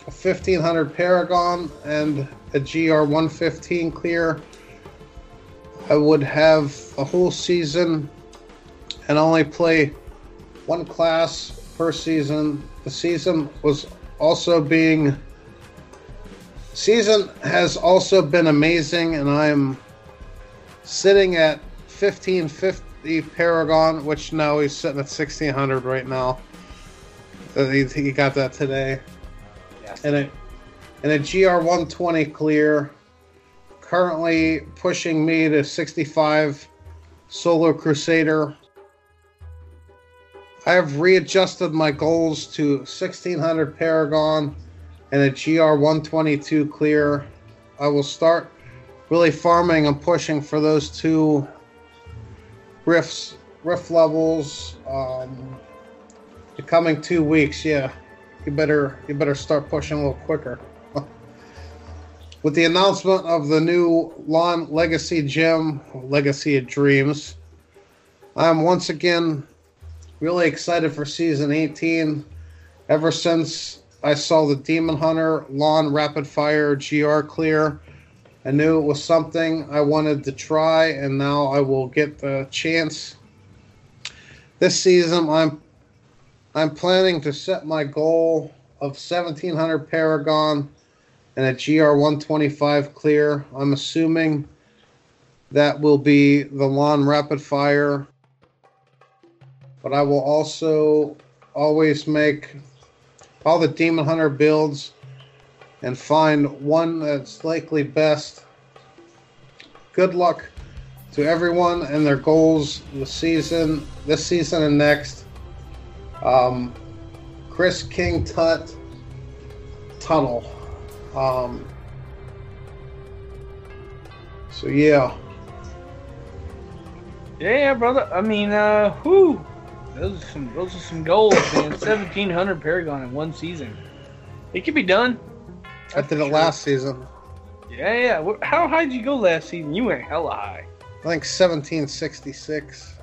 a 1500 Paragon and a GR 115 clear. I would have a whole season and only play one class per season. The season was also being season has also been amazing and I'm sitting at 1550 Paragon, which now he's sitting at 1600 right now. Uh, He, he got that today. Yes. And a, and a GR 120 clear. Currently pushing me to 65 Solo Crusader. I have readjusted my goals to 1600 Paragon and a GR 122 clear. I will start really farming and pushing for those two riffs, riff levels. Um, the coming two weeks, yeah, you better you better start pushing a little quicker. With the announcement of the new Lawn Legacy Gem, Legacy of Dreams, I am once again really excited for season 18. Ever since I saw the Demon Hunter Lawn Rapid Fire GR clear, I knew it was something I wanted to try, and now I will get the chance. This season, I'm I'm planning to set my goal of 1700 Paragon and a GR 125 clear. I'm assuming that will be the lawn rapid fire, but I will also always make all the Demon Hunter builds and find one that's likely best. Good luck to everyone and their goals this season, this season and next. Um, Chris King Tut Tunnel. Um, so yeah, Yeah, brother. I mean, uh, whoo, those are some those are some goals, man. Seventeen hundred Paragon in one season. It can be done. I did it last season. Yeah, yeah. How high did you go last season? You went hella high. I think 1766.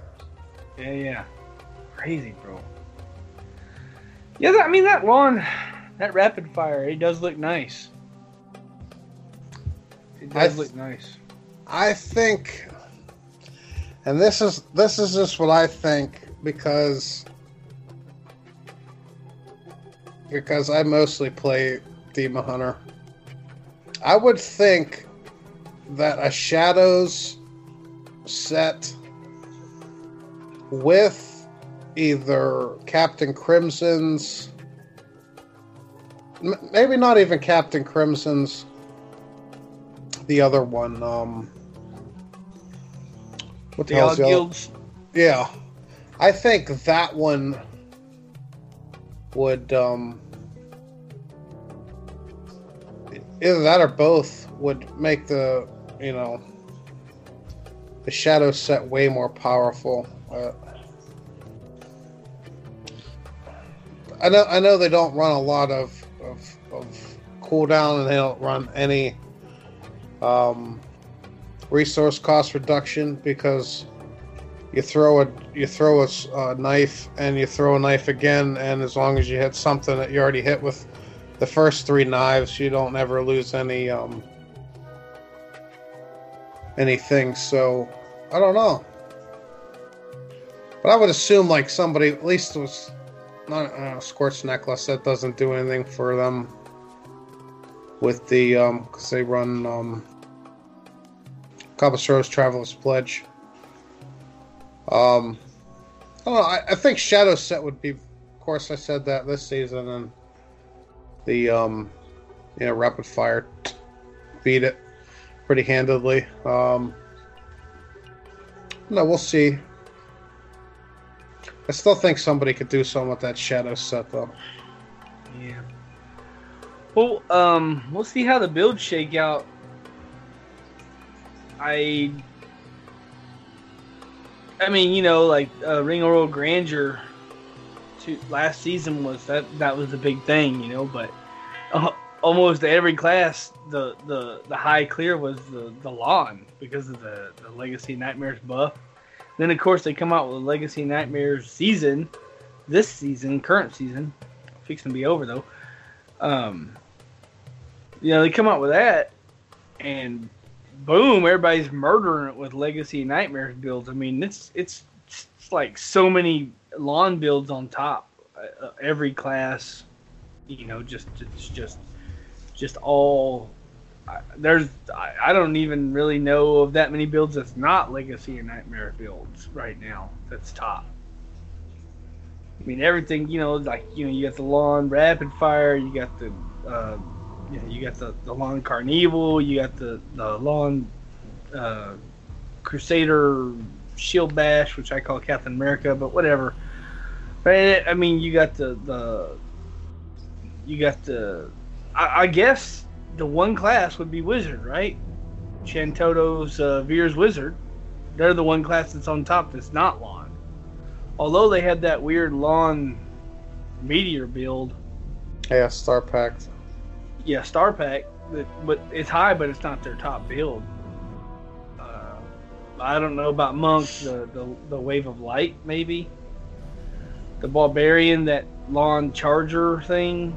Yeah, yeah. Crazy, bro. Yeah, that, I mean that lawn, that rapid fire, it does look nice. It does th- look nice. I think, and this is this is just what I think because because I mostly play Demon Hunter. I would think that a Shadows set with either Captain Crimson's, maybe not even Captain Crimson's, the other one. Um, what the, The hell's all the other? guilds. Yeah, I think that one would um, either that or both would make the you know the shadow set way more powerful. Uh, I know I know they don't run a lot of of, of cooldown and they don't run any um, resource cost reduction because you throw a you throw a, a knife and you throw a knife again and as long as you hit something that you already hit with the first three knives you don't ever lose any um anything so i don't know but i would assume like somebody at least was not a scorched necklace that doesn't do anything for them with the um because they run um Rose Traveler's Pledge. Um, I don't know. I, I think Shadow Set would be. Of course, I said that this season, and the um, you know, Rapid Fire beat it pretty handedly. Um, no, we'll see. I still think somebody could do something with that Shadow Set, though. Yeah. Well, um, we'll see how the builds shake out. I, I mean, you know, like uh, Ring Oral Grandeur, to last season was that that was the big thing, you know. But uh, almost every class, the the the high clear was the the lawn because of the the Legacy Nightmares buff. Then of course they come out with Legacy Nightmares season, this season, current season, fixing to be over though. Um, you know, they come out with that, and boom, everybody's murdering it with Legacy Nightmares builds. I mean, it's it's it's like so many lawn builds on top. Uh, every class, you know, just it's just just all. I- There's I, I don't even really know of that many builds that's not Legacy or Nightmare builds right now. That's top. I mean everything, you know, like you know, you got the lawn rapid fire, you got the, uh, you, know, you got the, the lawn Carnevil, you got the the lawn uh, crusader shield bash, which I call Captain America, but whatever. But I mean, you got the the, you got the, I, I guess the one class would be wizard, right? Chantodo's uh, Vyr's wizard. They're the one class that's on top that's not lawn. Although they had that weird lawn meteor build, Yeah, Star Pact. yeah, Star Pact, but it's high, but it's not their top build. Uh, I don't know about Monk, the, the the Wave of Light, maybe. The Barbarian, that lawn charger thing,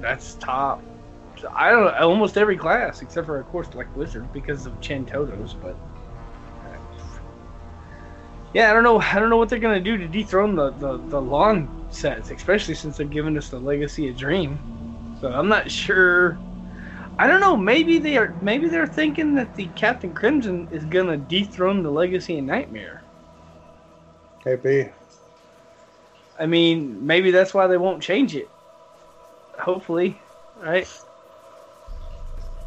that's top. So I don't know, almost every class except for of course like Wizard because of Chantodos, but. Yeah, I don't know. I don't know what they're gonna do to dethrone the, the, the lawn sets, especially since they've given us the Legacy of Dream. So I'm not sure. I don't know. Maybe they are. Maybe they're thinking that the Captain Crimson is gonna dethrone the Legacy and Nightmare. KB. I mean, maybe that's why they won't change it. Hopefully, right?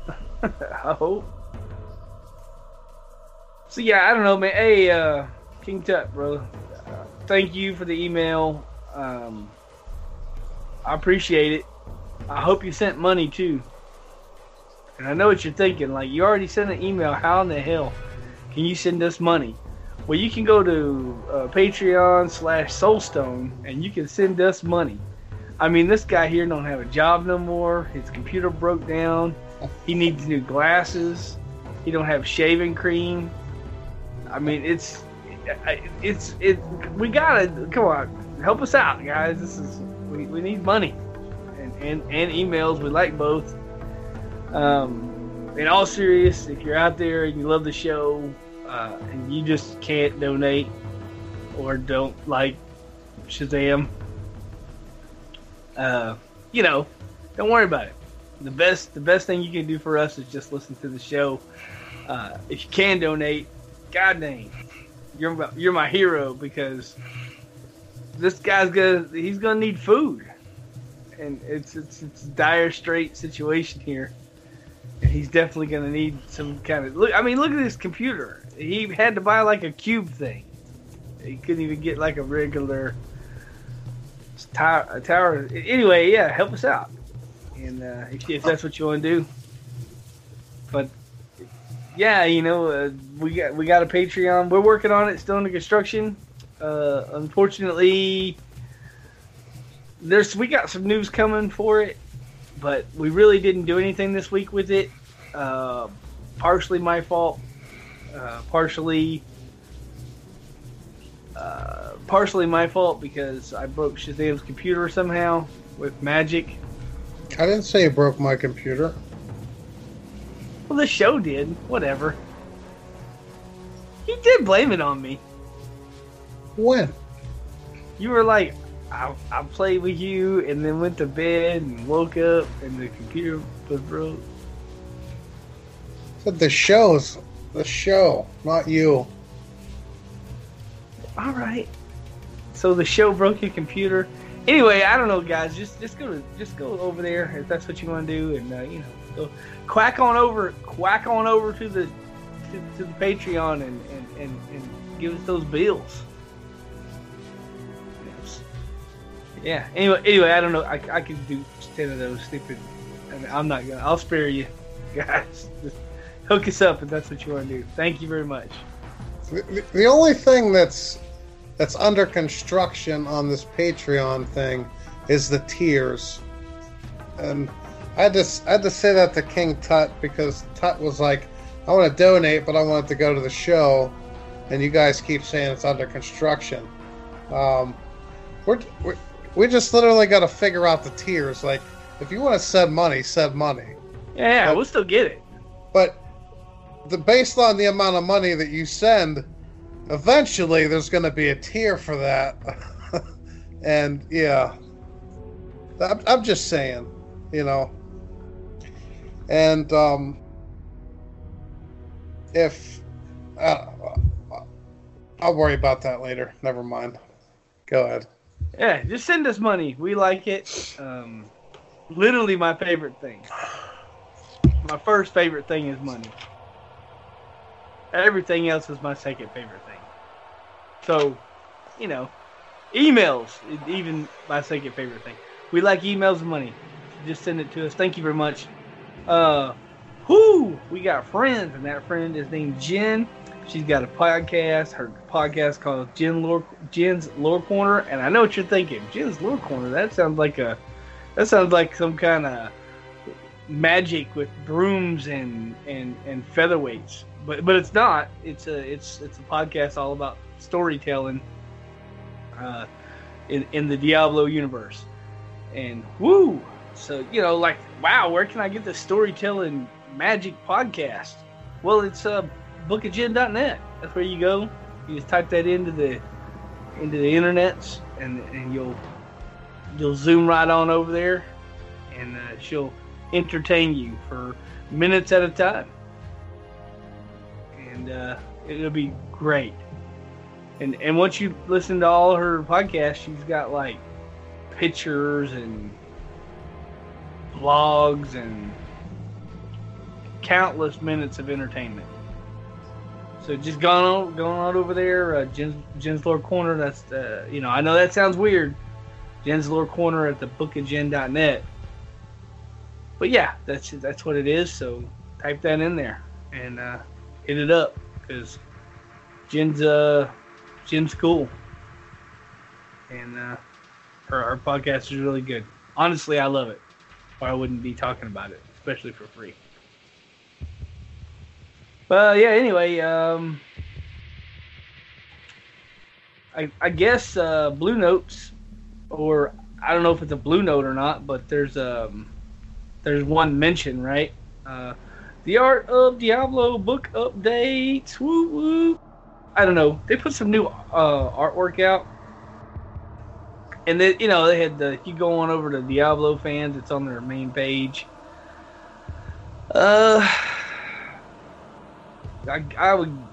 I hope. So yeah, I don't know, man. Hey, uh, King Tut, bro. Uh, thank you for the email. Um, I appreciate it. I hope you sent money too. And I know what you're thinking. Like you already sent an email. How in the hell can you send us money? Well, you can go to uh, Patreon slash Soulstone and you can send us money. I mean, this guy here don't have a job no more. His computer broke down. He needs new glasses. He don't have shaving cream. I mean, it's it's it. We gotta come on, help us out, guys. This is we, we need money and, and and emails. We like both. Um, in all serious, if you're out there and you love the show uh, and you just can't donate or don't like Shazam, uh, you know, don't worry about it. The best the best thing you can do for us is just listen to the show. Uh, if you can donate, god dang, you're my, you're my hero because this guy's gonna he's gonna need food, and it's it's it's a dire straight situation here. And he's definitely gonna need some kind of look. I mean, look at this computer. He had to buy like a cube thing. He couldn't even get like a regular tower. Tower. Anyway, yeah, help us out, and uh, if, if that's what you want to do. But yeah, you know, uh, we got we got a Patreon. We're working on it, still under construction. Uh, unfortunately, there's we got some news coming for it, but we really didn't do anything this week with it. Uh, partially my fault, uh, partially uh, partially my fault because I broke Shazam's computer somehow with magic. I didn't say you broke my computer. Well, the show did. Whatever. You did blame it on me. When? You were like, I, I played with you and then went to bed and woke up and the computer was broke. said the show's the show, not you. All right. So the show broke your computer. Anyway, I don't know, guys. Just just go to just go over there if that's what you want to do, and uh, you know, go quack on over, quack on over to the to, to the Patreon and, and, and, and give us those bills. Yeah. Anyway, anyway, I don't know. I, I could do ten of those stupid. I mean, I'm not gonna. I'll spare you, guys. Just hook us up if that's what you want to do. Thank you very much. The, the- only thing that's that's under construction on this Patreon thing is the tiers, and I had to s- I had to say that to King Tut because Tut was like, "I want to donate, but I want it to go to the show," and you guys keep saying it's under construction. Um, we're, we're we just literally got to figure out the tiers. Like, if you want to send money, send money. Yeah, But- we'll still get it. But the based on the amount of money that you send, eventually there's going to be a tier for that. and yeah, I'm, I'm just saying, you know. And um, if uh, I'll worry about that later. Never mind. Go ahead. Yeah, just send us money. We like it. Um, literally, my favorite thing. My first favorite thing is money. Everything else is my second favorite thing. So, you know, emails even my second favorite thing. We like emails and money. Just send it to us. Thank you very much. Uh, whoo, we got friends, and that friend is named Jen. She's got a podcast. Her podcast called Jen Lore, Jen's Lore Corner, and I know what you're thinking. Jen's Lore Corner. That sounds like a, that sounds like some kind of magic with brooms and and and featherweights. But but it's not. It's a it's it's a podcast all about storytelling. Uh, in in the Diablo universe, and woo. So you know, like wow, where can I get the storytelling magic podcast? Well, it's uh bookofjen.net. That's where you go. You just type that into the into the internets, and and you'll you'll zoom right on over there, and uh, she'll entertain you for minutes at a time, and uh, it'll be great. And and once you listen to all her podcasts, she's got like pictures and vlogs and countless minutes of entertainment. So just going on, going on over there, uh, Jen's, Jen's Lore Corner. That's uh, you know, I know that sounds weird. Jen's Lore Corner at the Book of bookofjen.net. But yeah, that's that's what it is. So type that in there and uh, hit it up because Jen's uh Jen's cool, and uh, her her podcast is really good. Honestly, I love it, or I wouldn't be talking about it, especially for free. But yeah, anyway, um, I, I guess uh, Blue Notes, or I don't know if it's a Blue Note or not, but there's um there's one mention right. Uh, the Art of Diablo book updates. Woo woo. I don't know. They put some new uh, artwork out, and then, you know, they had the. If you go on over to Diablo fans, it's on their main page. Uh, I, I would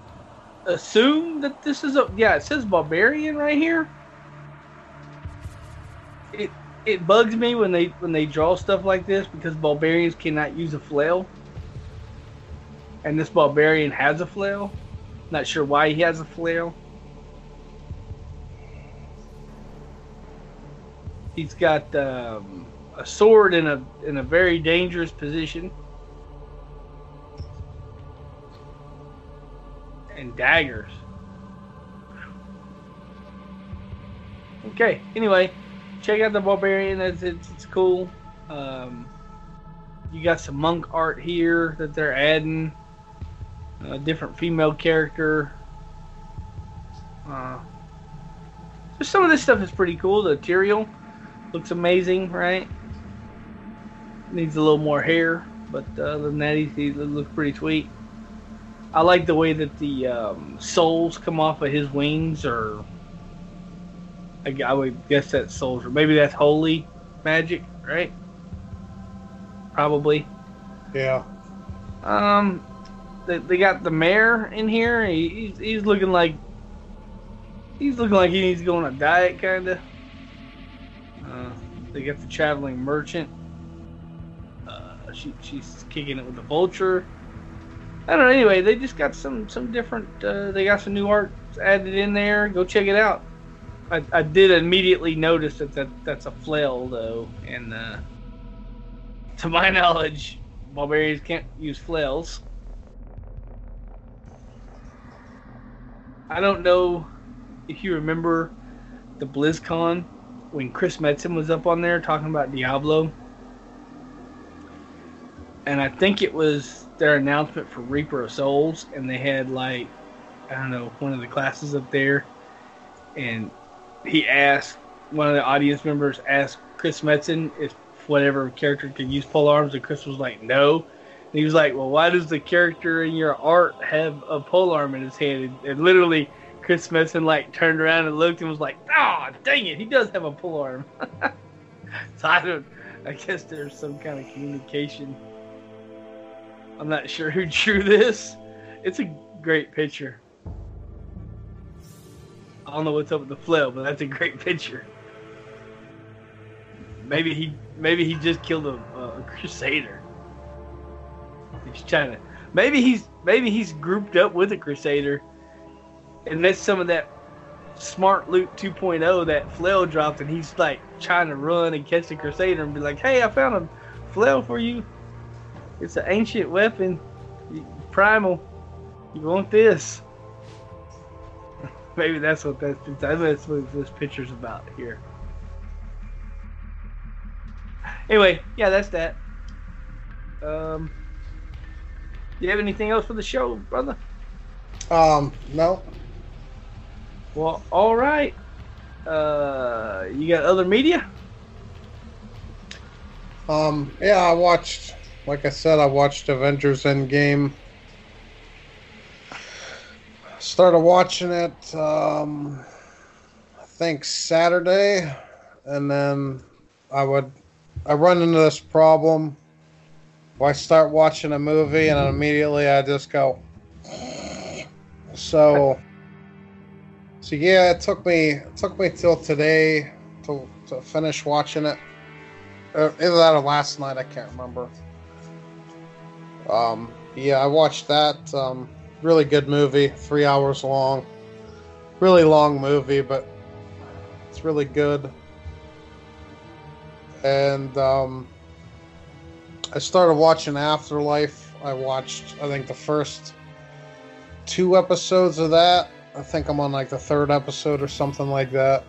assume that this is a yeah. It says barbarian right here. It it bugs me when they when they draw stuff like this because barbarians cannot use a flail, and this barbarian has a flail. Not sure why he has a flail. He's got um, a sword in a in a very dangerous position. And daggers. Okay. Anyway, check out the barbarian. It's it's, it's cool. Um, you got some monk art here that they're adding. A different female character. Uh, some of this stuff is pretty cool. The Tyrael looks amazing, right? Needs a little more hair, but uh, other than that, he, he looks pretty sweet. I like the way that the um, souls come off of his wings, or I, I would guess that's souls, or maybe that's holy magic, right? Probably. Yeah. Um, they, they got the mayor in here. He, he's, he's looking like he's looking like he needs to go on a diet, kind of. Uh, they got the traveling merchant. Uh, she, she's kicking it with the vulture. I don't know. Anyway, they just got some some different. Uh, they got some new art added in there. Go check it out. I, I did immediately notice that, that that's a flail though, and uh, to my knowledge, barbarians can't use flails. I don't know if you remember the BlizzCon when Chris Metzen was up on there talking about Diablo. And I think it was their announcement for Reaper of Souls, and they had like, I don't know, one of the classes up there. And he asked one of the audience members asked Chris Metzen if whatever character could use pole arms, and Chris was like, no. He was like, well, why does the character in your art have a pole arm in his hand? And, and literally, Chris Metzen like turned around and looked and was like, "Ah, oh, dang it, he does have a pole arm." so I don't. I guess there's some kind of communication. I'm not sure who drew this. It's a great picture. I don't know what's up with the flail, but that's a great picture. Maybe he maybe he just killed a, a crusader. He's trying to. Maybe he's maybe he's grouped up with a crusader, and that's some of that smart loot 2.0 that flail dropped, and he's like trying to run and catch the crusader and be like, "Hey, I found a flail for you. It's an ancient weapon, primal. You want this?" Maybe that's what that's, that's what this picture's about here. Anyway, yeah, that's that. Um, do you have anything else for the show, brother? Um, no. Well, all right. Uh, you got other media? Um, yeah, I watched. Like I said, I watched Avengers Endgame. Started watching it. Um, I think Saturday, and then I would I run into this problem. I start watching a movie and immediately I just go. So, so yeah, it took me it took me till today to to finish watching it. Uh, either that or last night, I can't remember. Um, yeah, I watched that. Um, really good movie, three hours long. Really long movie, but it's really good and um, I started watching Another Life. I watched, I think, the first two episodes of that. I think I'm on like the third episode or something like that.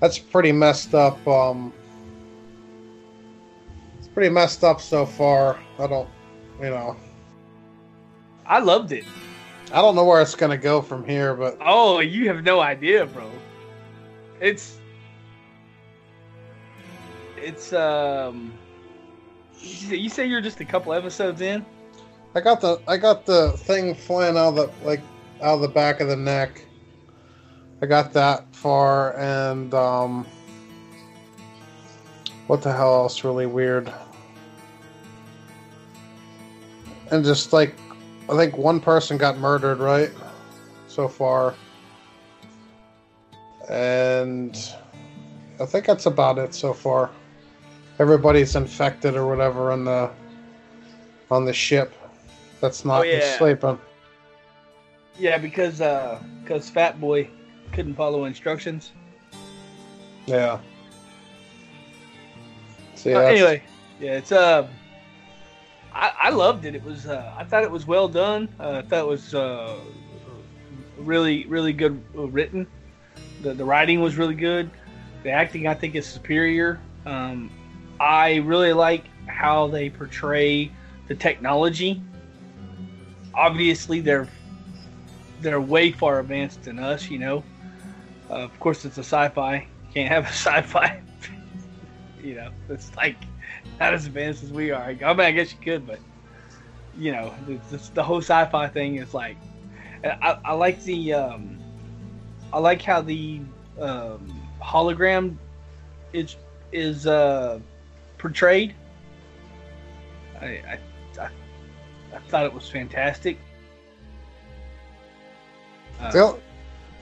That's pretty messed up. Um, it's pretty messed up so far. I don't, you know. I loved it. I don't know where it's gonna go from here, but oh, you have no idea, bro. It's it's um. You say you're just a couple episodes in. I got the I got the thing flying out of the like out of the back of the neck. I got that far, and um, what the hell else really weird? And just like, I think one person got murdered, right? So far, and I think that's about it so far everybody's infected or whatever on the on the ship that's not oh, yeah. sleeping. Yeah, because uh, because Fat Boy couldn't follow instructions. Yeah. So, yeah uh, anyway, yeah, it's uh, I, I loved it. It was uh, I thought it was well done. Uh, I thought it was uh, really really good written. The the writing was really good. The acting I think is superior. Um, I really like how they portray the technology. Obviously, they're they're way far advanced than us. You know, uh, of course, it's a sci-fi. Can't have a sci-fi. you know, it's like not as advanced as we are. I mean, I guess you could, but you know, it's, the whole sci-fi thing is like. I, I like the um, I like how the um, hologram is is uh, portrayed. I, I, I, I thought it was fantastic. Uh,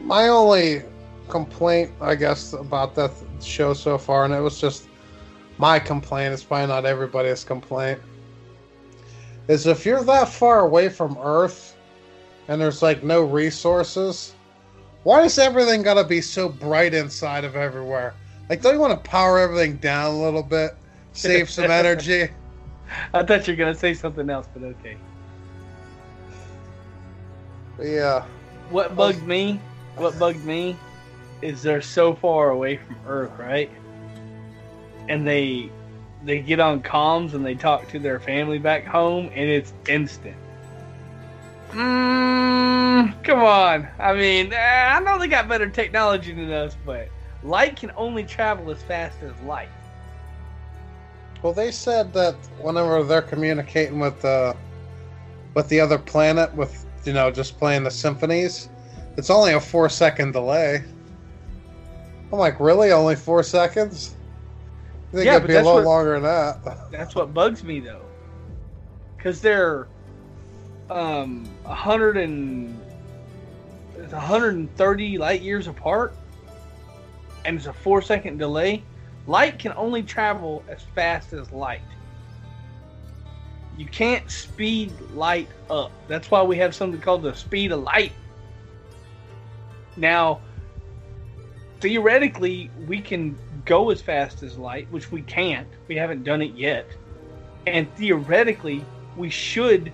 my only complaint, I guess, about that show so far, and it was just my complaint, it's probably not everybody's complaint, is if you're that far away from Earth and there's like no resources, why does everything gotta be so bright inside of everywhere? Like, don't you want to power everything down a little bit? Save some energy. I thought you were gonna say something else, but okay. Yeah. What bugged me? What bugged me is they're so far away from Earth, right? And they they get on comms and they talk to their family back home, and it's instant. Mm, come on. I mean, eh, I know they got better technology than us, but light can only travel as fast as light. Well, they said that whenever they're communicating with the with the other planet, with you know just playing the symphonies, it's only a four second delay. I'm like, really? Only four seconds? I think Yeah, it'd be a what- longer than that. That's what bugs me though, because they're um a hundred and it's a hundred and thirty light years apart, and it's a four second delay. Light can only travel as fast as light. You can't speed light up. That's why we have something called the speed of light. Now, theoretically, we can go as fast as light, which we can't. We haven't done it yet. And theoretically, we should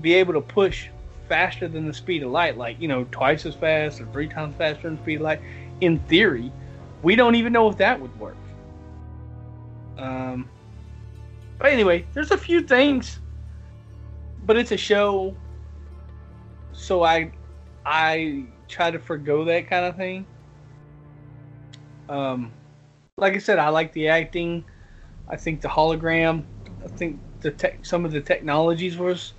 be able to push faster than the speed of light, like, you know, twice as fast or three times faster than the speed of light. In theory, we don't even know if that would work. Um, but anyway, there's a few things, but it's a show, so I, I try to forgo that kind of thing. Um, like I said, I like the acting. I think the hologram. I think the tech, some of the technologies was,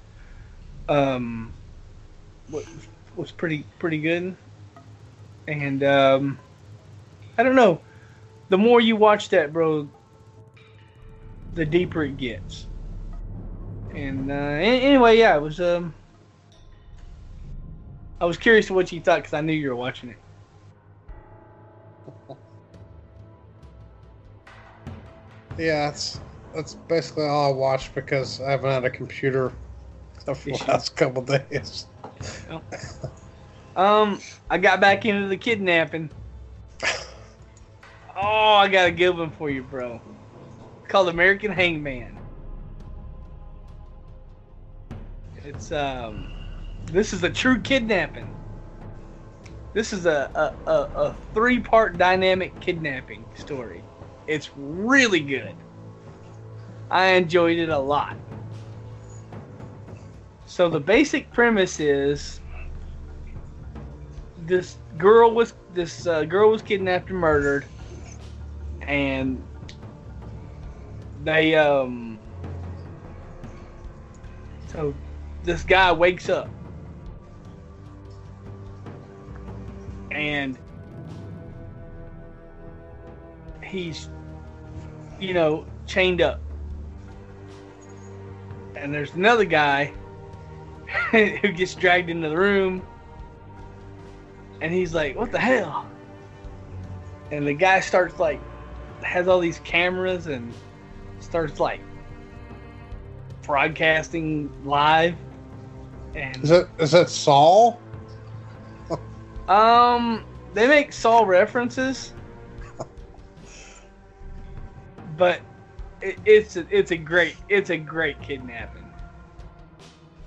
um, was, was pretty pretty good. And um, I don't know. The more you watch that, bro, the deeper it gets. And uh, anyway, yeah, it was. Um, I was curious to what you thought because I knew you were watching it. Yeah, that's that's basically all I watched because I haven't had a computer for the last couple days. Um, I got back into the kidnapping. Oh, I got a good one for you, bro. Called American Hangman. It's um, this is a true kidnapping. This is a a, a, a three part dynamic kidnapping story. It's really good. I enjoyed it a lot. So the basic premise is this girl was this uh, girl was kidnapped and murdered, and they um. So this guy wakes up, and he's, you know, chained up, and there's another guy who gets dragged into the room and he's like, "What the hell?" And the guy starts like has all these cameras and starts like broadcasting live. And is it is it Saw? um, they make Saw references, but it, it's a, it's a great it's a great kidnapping.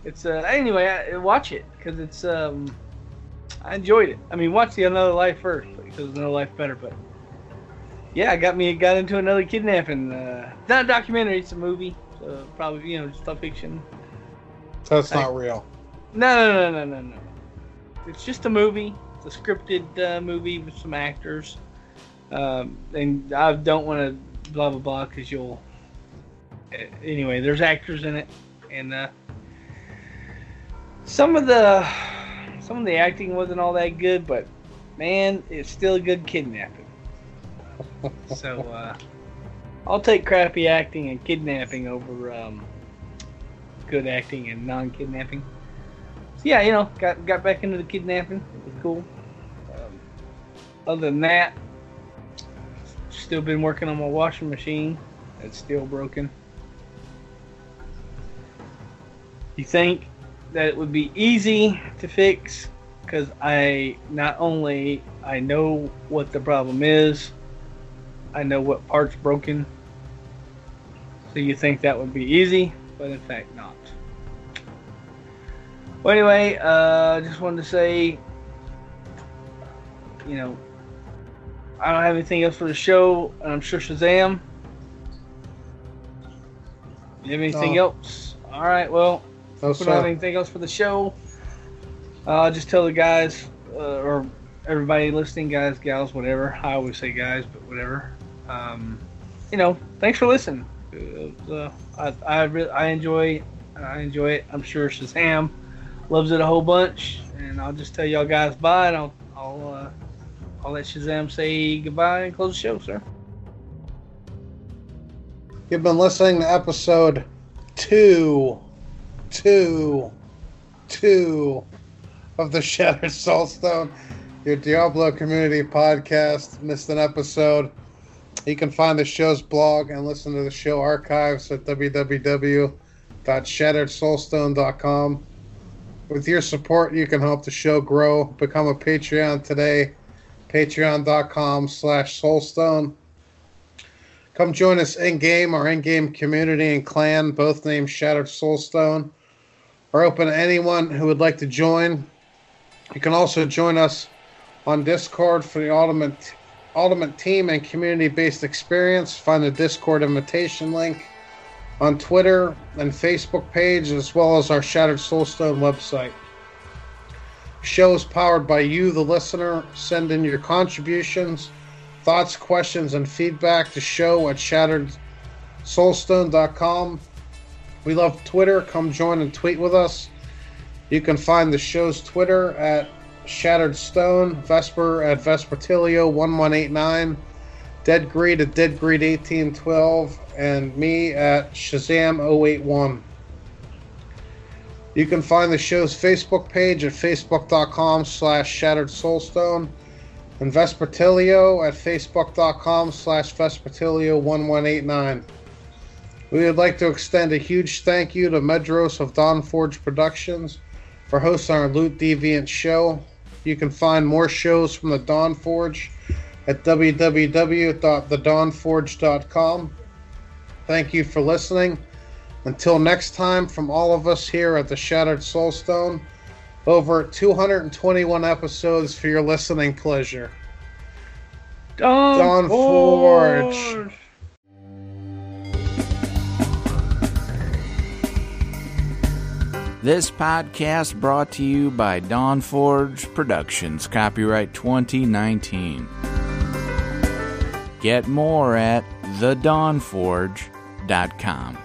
It's uh anyway, I, watch it because it's um I enjoyed it. I mean, watch the Another Life first because Another Life better. But yeah, I got me got into another kidnapping. Uh, it's not a documentary; it's a movie. So probably you know just a fiction. So it's I- not real. No, no, no, no, no, no. It's just a movie. It's a scripted uh, movie with some actors. Um, and I don't want to blah blah blah because you'll. Anyway, there's actors in it, and uh, some of the some of the acting wasn't all that good, but man, it's still a good kidnapping. So uh, I'll take crappy acting and kidnapping over um, good acting and non-kidnapping. So yeah, you know, got got back into the kidnapping. It was cool. Um, other than that, still been working on my washing machine. It's still broken. You think that it would be easy to fix? Because I not only I know what the problem is, I know what part's broken. So you think that would be easy, but in fact not. Well, anyway, uh, just wanted to say, you know, I don't have anything else for the show, and I'm sure Shazam. You have anything No. else? All right, well, No, we don't have anything else for the show. Uh, just tell the guys uh, or everybody listening, guys, gals, whatever. I always say guys, but whatever. Um, you know, thanks for listening. Uh, I I, re- I enjoy I enjoy it. I'm sure Shazam loves it a whole bunch, and I'll just tell y'all guys bye, and I'll I'll uh, I'll let Shazam say goodbye and close the show, sir. You've been listening to episode two, two, two of the Shattered Soulstone, your Diablo community podcast. Missed an episode. You can find the show's blog and listen to the show archives at www.shatteredsoulstone.com. With your support, you can help the show grow. Become a Patreon today. Patreon.com slash soulstone. Come join us in game. Our in game community and clan, both named Shattered Soulstone, are open to anyone who would like to join. You can also join us on Discord for the ultimate ultimate team and community based experience. Find the Discord invitation link on Twitter and Facebook page, as well as our Shattered Soulstone website. Show is powered by you, the listener. Send in your contributions thoughts, questions, and feedback to show at shatteredsoulstone.com. We love Twitter. Come join and tweet with us. You can find the show's Twitter at Shattered Stone, Vesper at Vespertilio1189, Dead Greed at Dead Greed 1812, and me at Shazam081. You can find the show's Facebook page at facebook.com slash shattered soulstone and Vespertilio at facebook.com slash Vespertilio1189. We would like to extend a huge thank you to Medros of Dawn Forge Productions for hosting our Loot Deviant show. You can find more shows from the Dawn Forge at www.thedawnforge.com. Thank you for listening. Until next time, from all of us here at the Shattered Soulstone, over 221 episodes for your listening pleasure. Dawn, Dawn Forge. This podcast brought to you by Dawn Forge Productions, copyright 2019. Get more at thedawnforge.com.